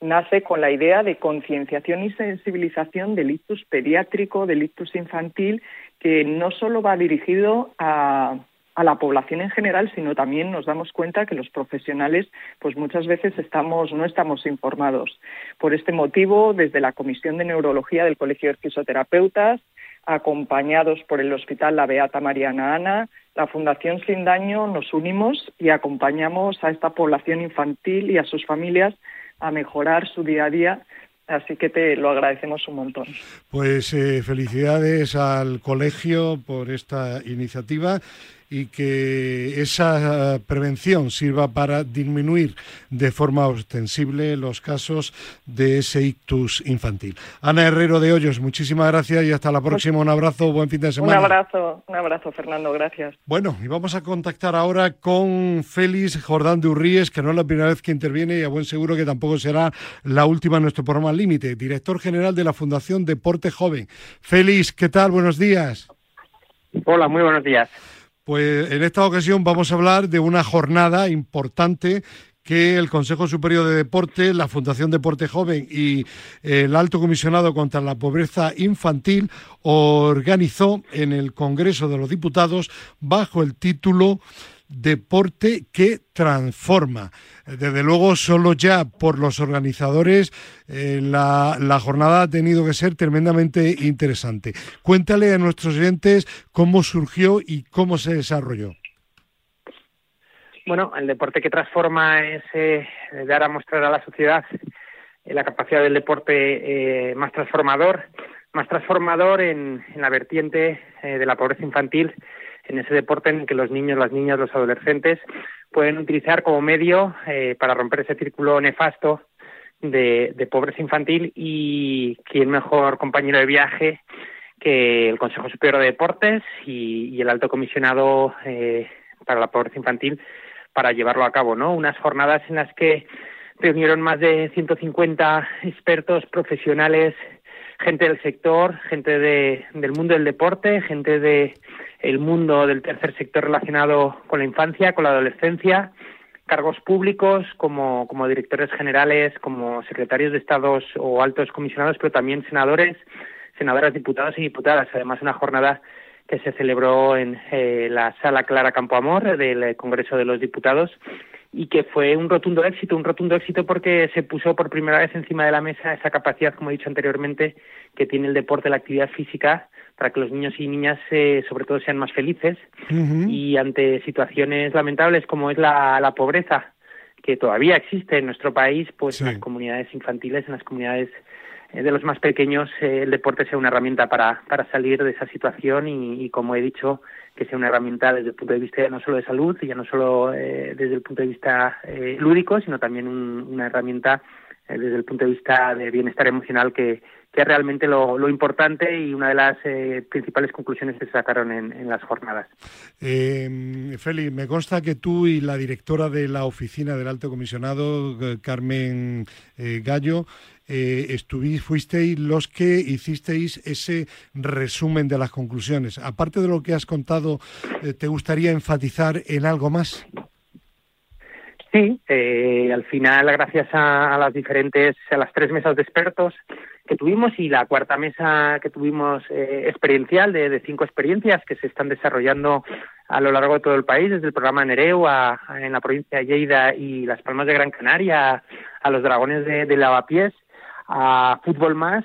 nace con la idea de concienciación y sensibilización del ictus pediátrico, del ictus infantil, que no solo va dirigido a a la población en general, sino también nos damos cuenta que los profesionales, pues muchas veces estamos, no estamos informados. Por este motivo, desde la Comisión de Neurología del Colegio de Fisioterapeutas, acompañados por el Hospital La Beata Mariana Ana, la Fundación Sin Daño, nos unimos y acompañamos a esta población infantil y a sus familias a mejorar su día a día Así que te lo agradecemos un montón. Pues eh, felicidades al colegio por esta iniciativa y que esa prevención sirva para disminuir de forma ostensible los casos de ese ictus infantil. Ana Herrero de Hoyos, muchísimas gracias y hasta la próxima. Un abrazo, buen fin de semana. Un abrazo, un abrazo, Fernando, gracias. Bueno, y vamos a contactar ahora con Félix Jordán de Urríes, que no es la primera vez que interviene y a buen seguro que tampoco será la última en nuestro programa Límite, director general de la Fundación Deporte Joven. Félix, ¿qué tal? Buenos días. Hola, muy buenos días. Pues en esta ocasión vamos a hablar de una jornada importante que el Consejo Superior de Deporte, la Fundación Deporte Joven y el Alto Comisionado contra la Pobreza Infantil organizó en el Congreso de los Diputados bajo el título deporte que transforma. Desde luego, solo ya por los organizadores, eh, la, jornada ha tenido que ser tremendamente interesante. Cuéntale a nuestros oyentes cómo surgió y cómo se desarrolló. Bueno, el deporte que transforma es eh, dar a mostrar a la sociedad eh, la capacidad del deporte más transformador, más transformador en la vertiente de la pobreza infantil en ese deporte en que los niños, las niñas, los adolescentes pueden utilizar como medio eh, para romper ese círculo nefasto de, pobreza infantil y quién mejor compañero de viaje que el Consejo Superior de Deportes y, el Alto Comisionado eh, para la Pobreza Infantil para llevarlo a cabo, ¿no? Unas jornadas en las que reunieron más de 150 expertos profesionales, gente del sector, gente del mundo del deporte, gente de el mundo del tercer sector relacionado con la infancia, con la adolescencia, cargos públicos como, como directores generales, como secretarios de estados o altos comisionados, pero también senadores, senadoras, diputados y diputadas. Además, una jornada que se celebró en eh, la sala Clara Campoamor del Congreso de los Diputados y que fue un rotundo éxito, un rotundo éxito porque se puso por primera vez encima de la mesa esa capacidad, como he dicho anteriormente, que tiene el deporte, la actividad física para que los niños y niñas eh, sobre todo sean más felices. Y ante situaciones lamentables como es la, la pobreza que todavía existe en nuestro país, pues en las comunidades infantiles, en las comunidades eh, de los más pequeños, eh, el deporte sea una herramienta para, para salir de esa situación y, como he dicho, que sea una herramienta desde el punto de vista ya no solo de salud, ya no solo eh, desde el punto de vista lúdico, sino también una herramienta desde el punto de vista de bienestar emocional que, que es realmente lo, importante y una de las eh, principales conclusiones que se sacaron en, las jornadas. Eh, Félix, me consta que tú y la directora de la oficina del Alto Comisionado, eh, Carmen eh, Gallo, estuvís, fuisteis los que hicisteis ese resumen de las conclusiones. Aparte de lo que has contado, ¿te gustaría enfatizar en algo más? Sí, al final, gracias a, las diferentes, a las tres mesas de expertos, que tuvimos y la cuarta mesa que tuvimos eh, experiencial de, cinco experiencias que se están desarrollando a lo largo de todo el país, desde el programa Nereu en la provincia de Lleida y Las Palmas de Gran Canaria, a, los dragones de, Lavapiés, a Fútbol Más.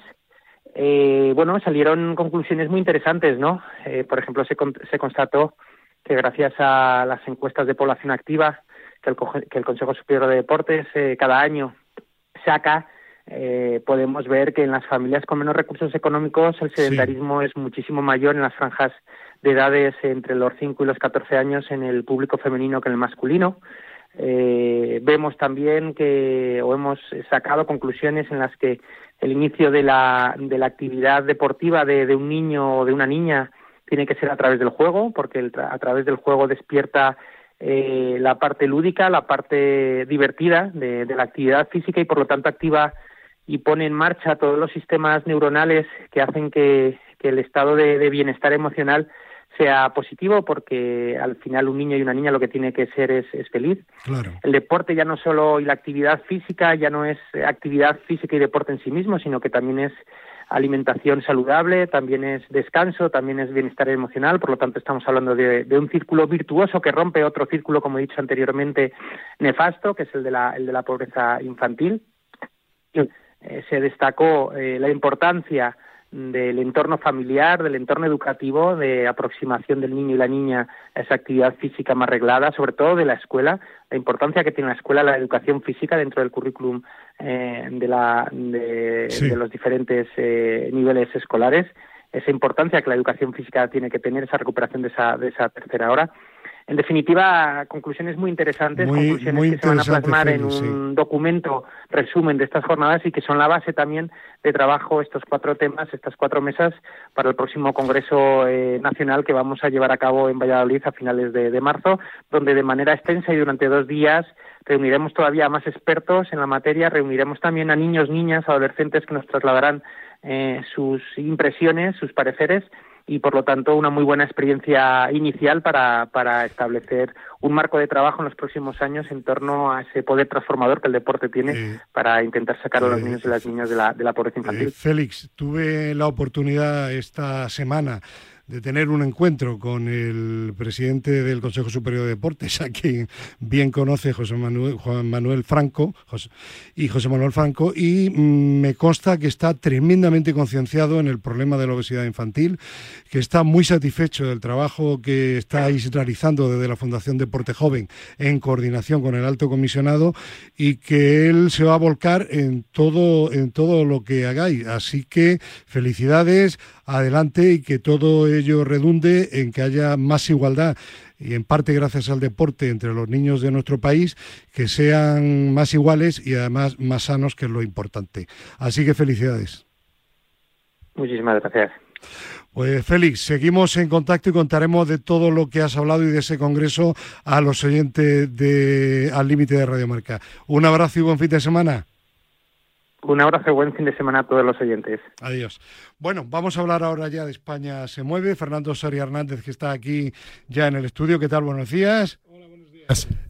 Eh, bueno, salieron conclusiones muy interesantes, ¿no? Eh, por ejemplo, se, se constató que gracias a las encuestas de población activa que el, que el Consejo Superior de Deportes cada año saca, eh, podemos ver que en las familias con menos recursos económicos el sedentarismo es muchísimo mayor en las franjas de edades entre los 5 y los 14 años en el público femenino que en el masculino. Eh, vemos también que, o hemos sacado conclusiones en las que el inicio de la, de la actividad deportiva de, de un niño o de una niña tiene que ser a través del juego, porque a través del juego despierta eh, la parte lúdica, la parte divertida de, de, la actividad física y por lo tanto activa y pone en marcha todos los sistemas neuronales que hacen que, el estado de, bienestar emocional sea positivo porque al final un niño y una niña lo que tiene que ser es, feliz. El deporte ya no solo y la actividad física ya no es actividad física y deporte en sí mismo, sino que también es alimentación saludable, también es descanso, también es bienestar emocional, por lo tanto estamos hablando de, de, un círculo virtuoso que rompe otro círculo, como he dicho anteriormente, nefasto, que es el de la, el de la pobreza infantil. Eh, se destacó eh, la importancia del entorno familiar, del entorno educativo, de aproximación del niño y la niña a esa actividad física más reglada, sobre todo de la escuela, la importancia que tiene la escuela la educación física dentro del currículum eh, de, la, de, los diferentes niveles escolares, esa importancia que la educación física tiene que tener, esa recuperación de esa, de esa tercera hora en definitiva, conclusiones muy interesantes, conclusiones que se van a plasmar en un documento resumen de estas jornadas y que son la base también de trabajo estos cuatro temas, estas cuatro mesas para el próximo Congreso eh, Nacional que vamos a llevar a cabo en Valladolid a finales de, marzo, donde de manera extensa y durante dos días reuniremos todavía a más expertos en la materia, reuniremos también a niños, niñas, adolescentes que nos trasladarán eh, sus impresiones, sus pareceres y por lo tanto una muy buena experiencia inicial para, para establecer un marco de trabajo en los próximos años en torno a ese poder transformador que el deporte tiene para intentar sacar a los niños y las niñas de la, de la pobreza infantil. Eh, Félix, tuve la oportunidad esta semana de tener un encuentro con el presidente del Consejo Superior de Deportes, a quien bien conoce José Manuel, Manuel Franco y José Manuel Franco, y mm, me consta que está tremendamente concienciado en el problema de la obesidad infantil, que está muy satisfecho del trabajo que estáis realizando desde la Fundación Deporte Joven en coordinación con el Alto Comisionado y que él se va a volcar en todo, en todo lo que hagáis. Así que felicidades adelante y que todo ello redunde en que haya más igualdad y en parte gracias al deporte entre los niños de nuestro país, que sean más iguales y además más sanos, que es lo importante. Así que felicidades. Muchísimas gracias. Pues Félix, seguimos en contacto y contaremos de todo lo que has hablado y de ese congreso a los oyentes de Al Límite de Radio Marca. Un abrazo y buen fin de semana. Un abrazo, buen fin de semana a todos los oyentes. Adiós. Bueno, vamos a hablar ahora ya de España se mueve. Fernando Soria Hernández, que está aquí ya en el estudio. ¿Qué tal? Buenos días.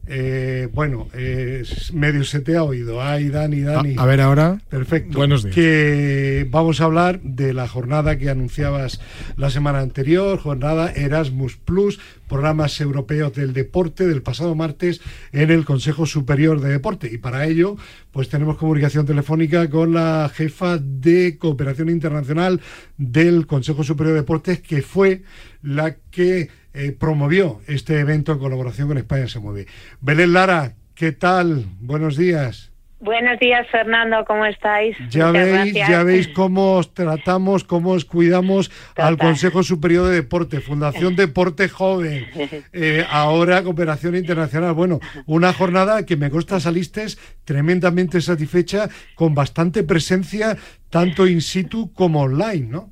Eh, bueno, eh, medio se te ha oído. Ay, Dani, Dani. A, ver ahora. Perfecto. Buenos días. Que vamos a hablar de la jornada que anunciabas la semana anterior, jornada Erasmus Plus, programas europeos del deporte del pasado martes en el Consejo Superior de Deporte. Y para ello, pues tenemos comunicación telefónica con la jefa de cooperación internacional del Consejo Superior de Deportes, que fue la que eh, promovió este evento en colaboración con España Se Mueve. Belén Lara, ¿qué tal? Buenos días. Buenos días, Fernando, ¿cómo estáis? Ya veis, ya veis cómo os tratamos, cómo os cuidamos al Consejo Superior de Deporte, Fundación Deporte Joven, eh, ahora Cooperación Internacional. Bueno, una jornada que me consta saliste tremendamente satisfecha, con bastante presencia, tanto in situ como online, ¿no?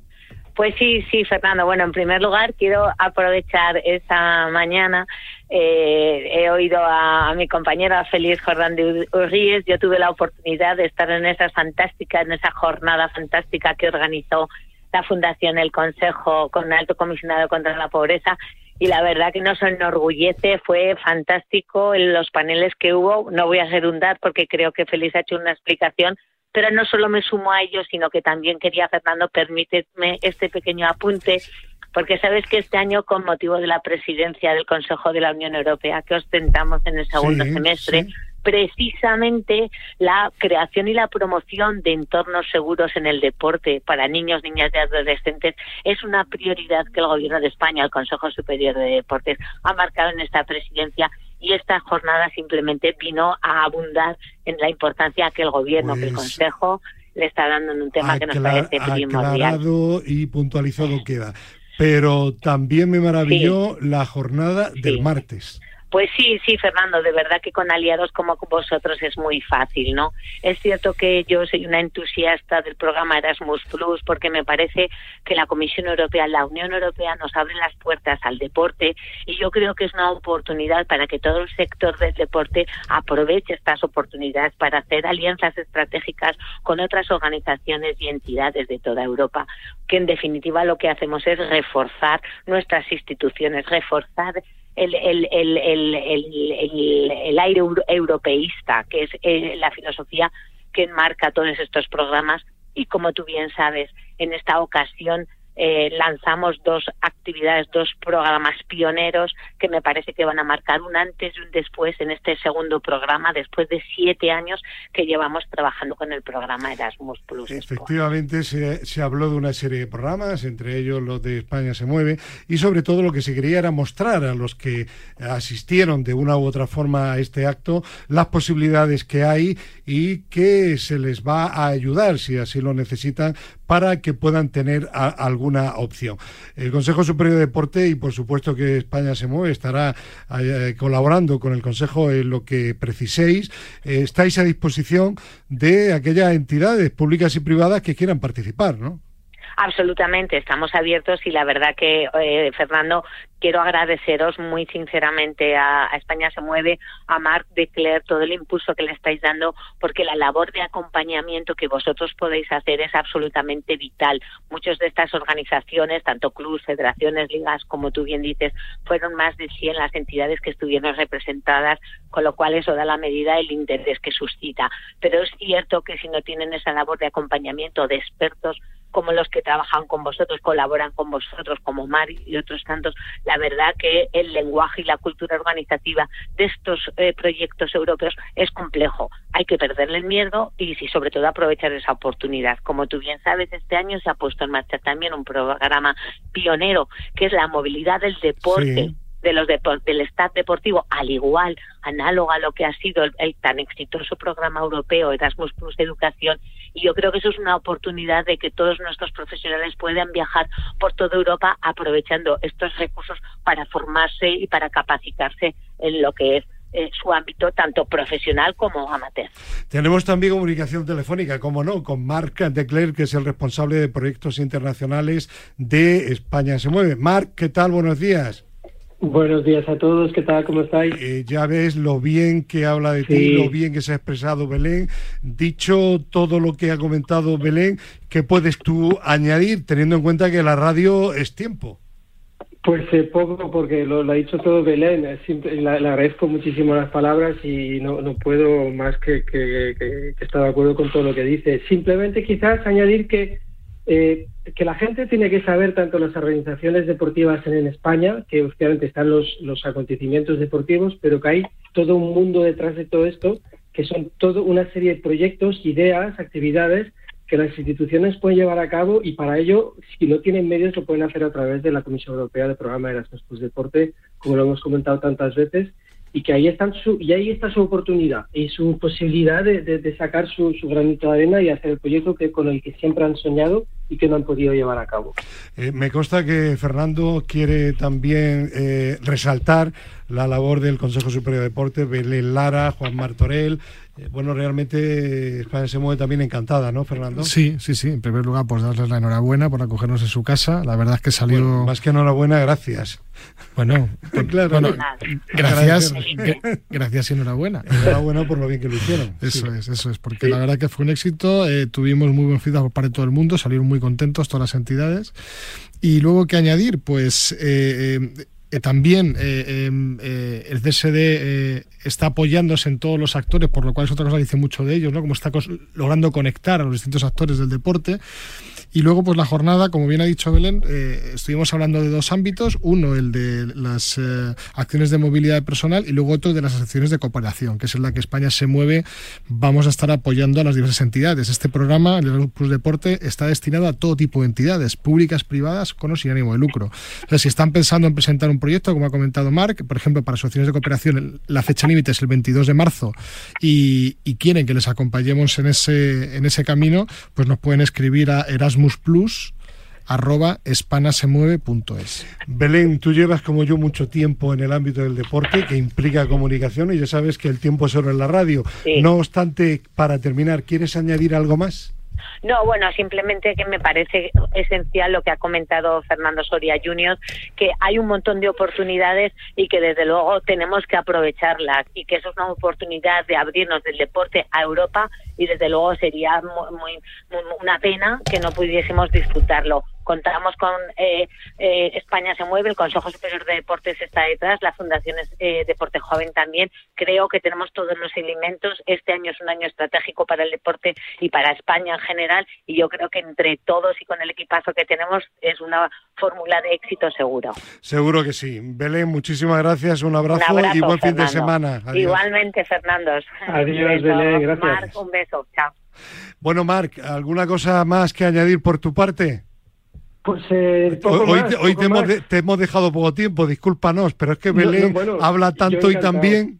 Pues sí, sí, Fernando. Bueno, en primer lugar, quiero aprovechar esta mañana. Eh, he oído a, mi compañera Feliz Jordán de Urríes. Yo tuve la oportunidad de estar en esa fantástica, en esa jornada fantástica que organizó la Fundación El Consejo con el Alto Comisionado contra la Pobreza. Y la verdad que nos enorgullece, fue fantástico en los paneles que hubo. No voy a redundar porque creo que Feliz ha hecho una explicación pero no solo me sumo a ello, sino que también quería, Fernando, permíteme este pequeño apunte, porque sabes que este año, con motivo de la presidencia del Consejo de la Unión Europea que ostentamos en el segundo semestre, precisamente la creación y la promoción de entornos seguros en el deporte para niños, niñas y adolescentes es una prioridad que el Gobierno de España, el Consejo Superior de Deportes, ha marcado en esta presidencia y esta jornada simplemente vino a abundar en la importancia que el gobierno, que el pues Consejo le está dando en un tema que nos parece primordial. y puntualizado queda. Pero también me maravilló la jornada del martes. Pues sí, sí, Fernando, de verdad que con aliados como vosotros es muy fácil, ¿no? Es cierto que yo soy una entusiasta del programa Erasmus Plus porque me parece que la Comisión Europea, la Unión Europea nos abre las puertas al deporte y yo creo que es una oportunidad para que todo el sector del deporte aproveche estas oportunidades para hacer alianzas estratégicas con otras organizaciones y entidades de toda Europa, que en definitiva lo que hacemos es reforzar nuestras instituciones, reforzar el, el, el, el, aire europeísta, que es eh, la filosofía que enmarca todos estos programas. Y como tú bien sabes, en esta ocasión eh, lanzamos dos actividades, dos programas pioneros que me parece que van a marcar un antes y un después en este segundo programa, después de siete años que llevamos trabajando con el programa Erasmus Plus. Efectivamente, se, se, habló de una serie de programas, entre ellos los de España se mueve, y sobre todo lo que se quería era mostrar a los que asistieron de una u otra forma a este acto las posibilidades que hay y que se les va a ayudar, si así lo necesitan, para que puedan tener alguna opción. El Consejo Superior de Deporte y por supuesto que España se mueve estará eh, colaborando con el Consejo en lo que preciséis. Eh, estáis a disposición de aquellas entidades públicas y privadas que quieran participar, ¿no? Absolutamente, estamos abiertos y la verdad que, eh, Fernando, quiero agradeceros muy sinceramente a, España se mueve, a Marc de Cler, todo el impulso que le estáis dando, porque la labor de acompañamiento que vosotros podéis hacer es absolutamente vital. Muchas de estas organizaciones, tanto clubes, federaciones, ligas, como tú bien dices, fueron más de 100 las entidades que estuvieron representadas, con lo cual eso da la medida del interés que suscita. Pero es cierto que si no tienen esa labor de acompañamiento de expertos, como los que trabajan con vosotros, colaboran con vosotros, como Mari y otros tantos, la verdad que el lenguaje y la cultura organizativa de estos eh, proyectos europeos es complejo. Hay que perderle el miedo y, sí, sobre todo, aprovechar esa oportunidad. Como tú bien sabes, este año se ha puesto en marcha también un programa pionero que es la movilidad del deporte de los del staff deportivo, al igual, análogo a lo que ha sido el, tan exitoso programa europeo Erasmus Plus Educación. Y yo creo que eso es una oportunidad de que todos nuestros profesionales puedan viajar por toda Europa aprovechando estos recursos para formarse y para capacitarse en lo que es eh, su ámbito tanto profesional como amateur. Tenemos también comunicación telefónica, como no, con Marc Declerc, que es el responsable de proyectos internacionales de España se mueve. Marc, ¿qué tal? Buenos días. Buenos días a todos, ¿qué tal? ¿Cómo estáis? Eh, ya ves lo bien que habla de ti, lo bien que se ha expresado Belén. Dicho todo lo que ha comentado Belén, ¿qué puedes tú añadir teniendo en cuenta que la radio es tiempo? Pues eh, poco, porque lo, ha dicho todo Belén. le agradezco muchísimo las palabras y no, no puedo más que, que, que estar de acuerdo con todo lo que dice. Simplemente quizás añadir que eh, que la gente tiene que saber, tanto las organizaciones deportivas en, España, que obviamente están los, los acontecimientos deportivos, pero que hay todo un mundo detrás de todo esto, que son toda una serie de proyectos, ideas, actividades que las instituciones pueden llevar a cabo y para ello, si no tienen medios, lo pueden hacer a través de la Comisión Europea de Programa de Erasmus Deporte, como lo hemos comentado tantas veces. Y que ahí, están su, y ahí está su oportunidad y su posibilidad de, sacar su, granito de arena y hacer el proyecto que con el que siempre han soñado y que no han podido llevar a cabo. Eh, me consta que Fernando quiere también eh, resaltar la labor del Consejo Superior de Deportes, Belén Lara, Juan Martorell, bueno, realmente España se mueve también encantada, ¿no, Fernando? Sí, sí, sí. En primer lugar, pues darles la enhorabuena por acogernos en su casa. La verdad es que salió. más que enhorabuena, gracias. Bueno, claro, gracias, gracias y enhorabuena. Enhorabuena por lo bien que lo hicieron. Eso es, eso es, porque la verdad que fue un éxito. Eh, tuvimos muy buen feedback por parte de todo el mundo, salieron muy contentos todas las entidades. Y luego, ¿qué añadir? Pues eh, eh, también eh, em, eh, el CSD está apoyándose en todos los actores, por lo cual es otra cosa que dice mucho de ellos, ¿no? Como está logrando conectar a los distintos actores del deporte. Y luego, pues la jornada, como bien ha dicho Belén, eh, estuvimos hablando de dos ámbitos. Uno, el de las eh, acciones de movilidad personal y luego otro de las acciones de cooperación, que es en la que España se mueve. Vamos a estar apoyando a las diversas entidades. Este programa, el Erasmus Plus Deporte, está destinado a todo tipo de entidades, públicas, privadas, con o sin ánimo de lucro. Entonces, si están pensando en presentar un proyecto, como ha comentado Marc, por ejemplo, para asociaciones de cooperación, la fecha límite es el 22 de marzo y, y quieren que les acompañemos en ese, en ese camino, pues nos pueden escribir a Erasmus Plus arroba espanasemueve.es. Belén, tú llevas como yo mucho tiempo en el ámbito del deporte que implica comunicación y ya sabes que el tiempo es oro en la radio. No obstante, para terminar, ¿quieres añadir algo más? No, bueno, simplemente que me parece esencial lo que ha comentado Fernando Soria Junior, que hay un montón de oportunidades y que desde luego tenemos que aprovecharlas y que eso es una oportunidad de abrirnos del deporte a Europa y desde luego sería muy, una pena que no pudiésemos disfrutarlo contamos con eh, eh, España se mueve, el Consejo Superior de Deportes está detrás, la Fundación eh, Deporte Joven también. Creo que tenemos todos los elementos. Este año es un año estratégico para el deporte y para España en general y yo creo que entre todos y con el equipazo que tenemos es una fórmula de éxito seguro. Seguro que sí. Belén, muchísimas gracias, un abrazo, y buen fin de semana. Igualmente, Fernando. Adiós, Belén, gracias. Marc, un beso, chao. Bueno, Marc, ¿alguna cosa más que añadir por tu parte? Pues eh, hoy, te, hemos dejado poco tiempo, discúlpanos, pero es que Belén habla tanto y también.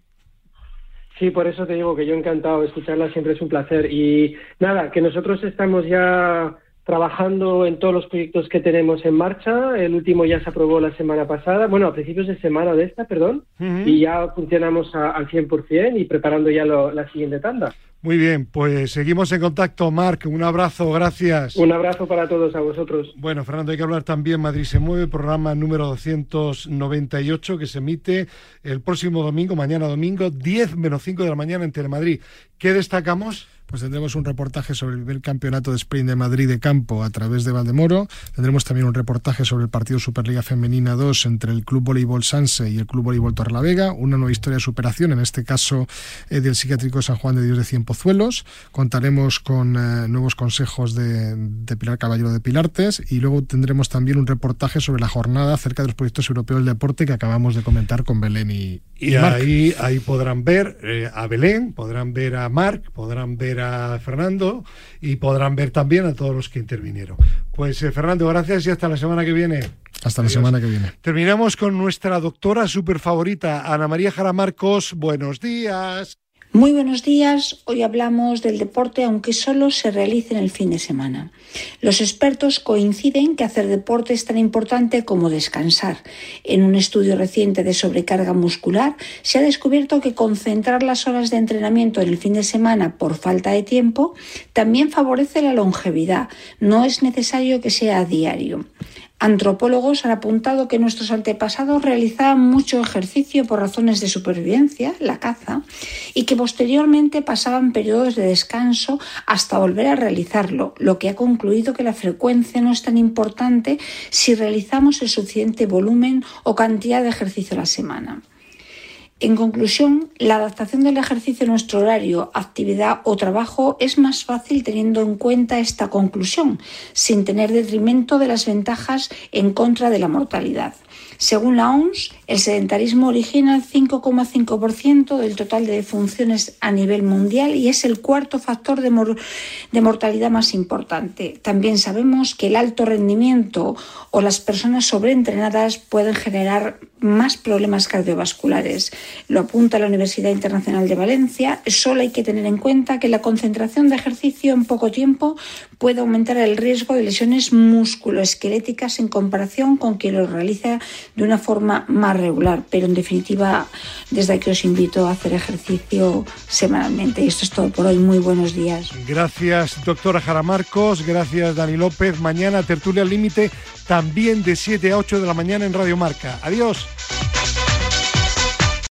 Sí, por eso te digo que yo encantado, escucharla siempre es un placer. Y nada, que nosotros estamos ya trabajando en todos los proyectos que tenemos en marcha. El último ya se aprobó la semana pasada, bueno, a principios de semana de esta, perdón, y ya funcionamos al 100% y preparando ya la siguiente tanda. Muy bien, pues seguimos en contacto, Marc. Un abrazo, gracias. Un abrazo para todos, a vosotros. Bueno, Fernando, hay que hablar también Madrid se mueve, programa número 298 que se emite el próximo domingo, mañana domingo, 10 menos 5 de la mañana en Telemadrid. ¿Qué destacamos? Pues tendremos un reportaje sobre el campeonato de sprint de Madrid de campo a través de Valdemoro. Tendremos también un reportaje sobre el partido Superliga Femenina 2 entre el Club Voleibol Sanse y el Club Voleibol Torrelavega. Una nueva historia de superación, en este caso eh, del psiquiátrico San Juan de Dios de Cienpozuelos. Contaremos con eh, nuevos consejos de, Pilar Caballero de Pilartes y luego tendremos también un reportaje sobre la jornada acerca de los proyectos europeos del deporte que acabamos de comentar con Belén y, y, ahí, ahí podrán ver eh, a Belén, podrán ver a Marc, podrán ver a Fernando y podrán ver también a todos los que intervinieron. Pues eh, Fernando, gracias y hasta la semana que viene. Hasta la semana que viene. Terminamos con nuestra doctora super favorita, Ana María Jara Marcos. Buenos días. Muy buenos días. Hoy hablamos del deporte aunque solo se realice en el fin de semana. Los expertos coinciden que hacer deporte es tan importante como descansar. En un estudio reciente de sobrecarga muscular se ha descubierto que concentrar las horas de entrenamiento en el fin de semana por falta de tiempo también favorece la longevidad. No es necesario que sea a diario. Antropólogos han apuntado que nuestros antepasados realizaban mucho ejercicio por razones de supervivencia, la caza, y que posteriormente pasaban periodos de descanso hasta volver a realizarlo, lo que ha concluido que la frecuencia no es tan importante si realizamos el suficiente volumen o cantidad de ejercicio a la semana. En conclusión, la adaptación del ejercicio a nuestro horario, actividad o trabajo es más fácil teniendo en cuenta esta conclusión, sin tener detrimento de las ventajas en contra de la mortalidad. Según la OMS, el sedentarismo origina el 5,5% del total de defunciones a nivel mundial y es el cuarto factor de, mortalidad más importante. También sabemos que el alto rendimiento o las personas sobreentrenadas pueden generar más problemas cardiovasculares. Lo apunta la Universidad Internacional de Valencia. Solo hay que tener en cuenta que la concentración de ejercicio en poco tiempo puede aumentar el riesgo de lesiones musculoesqueléticas en comparación con quien lo realiza de una forma más regular. Pero en definitiva, desde aquí os invito a hacer ejercicio semanalmente. Y esto es todo por hoy. Muy buenos días. Gracias, doctora Jara Marcos. Gracias, Dani López. Mañana, tertulia al límite, también de 7 a 8 de la mañana en Radio Marca. Adiós.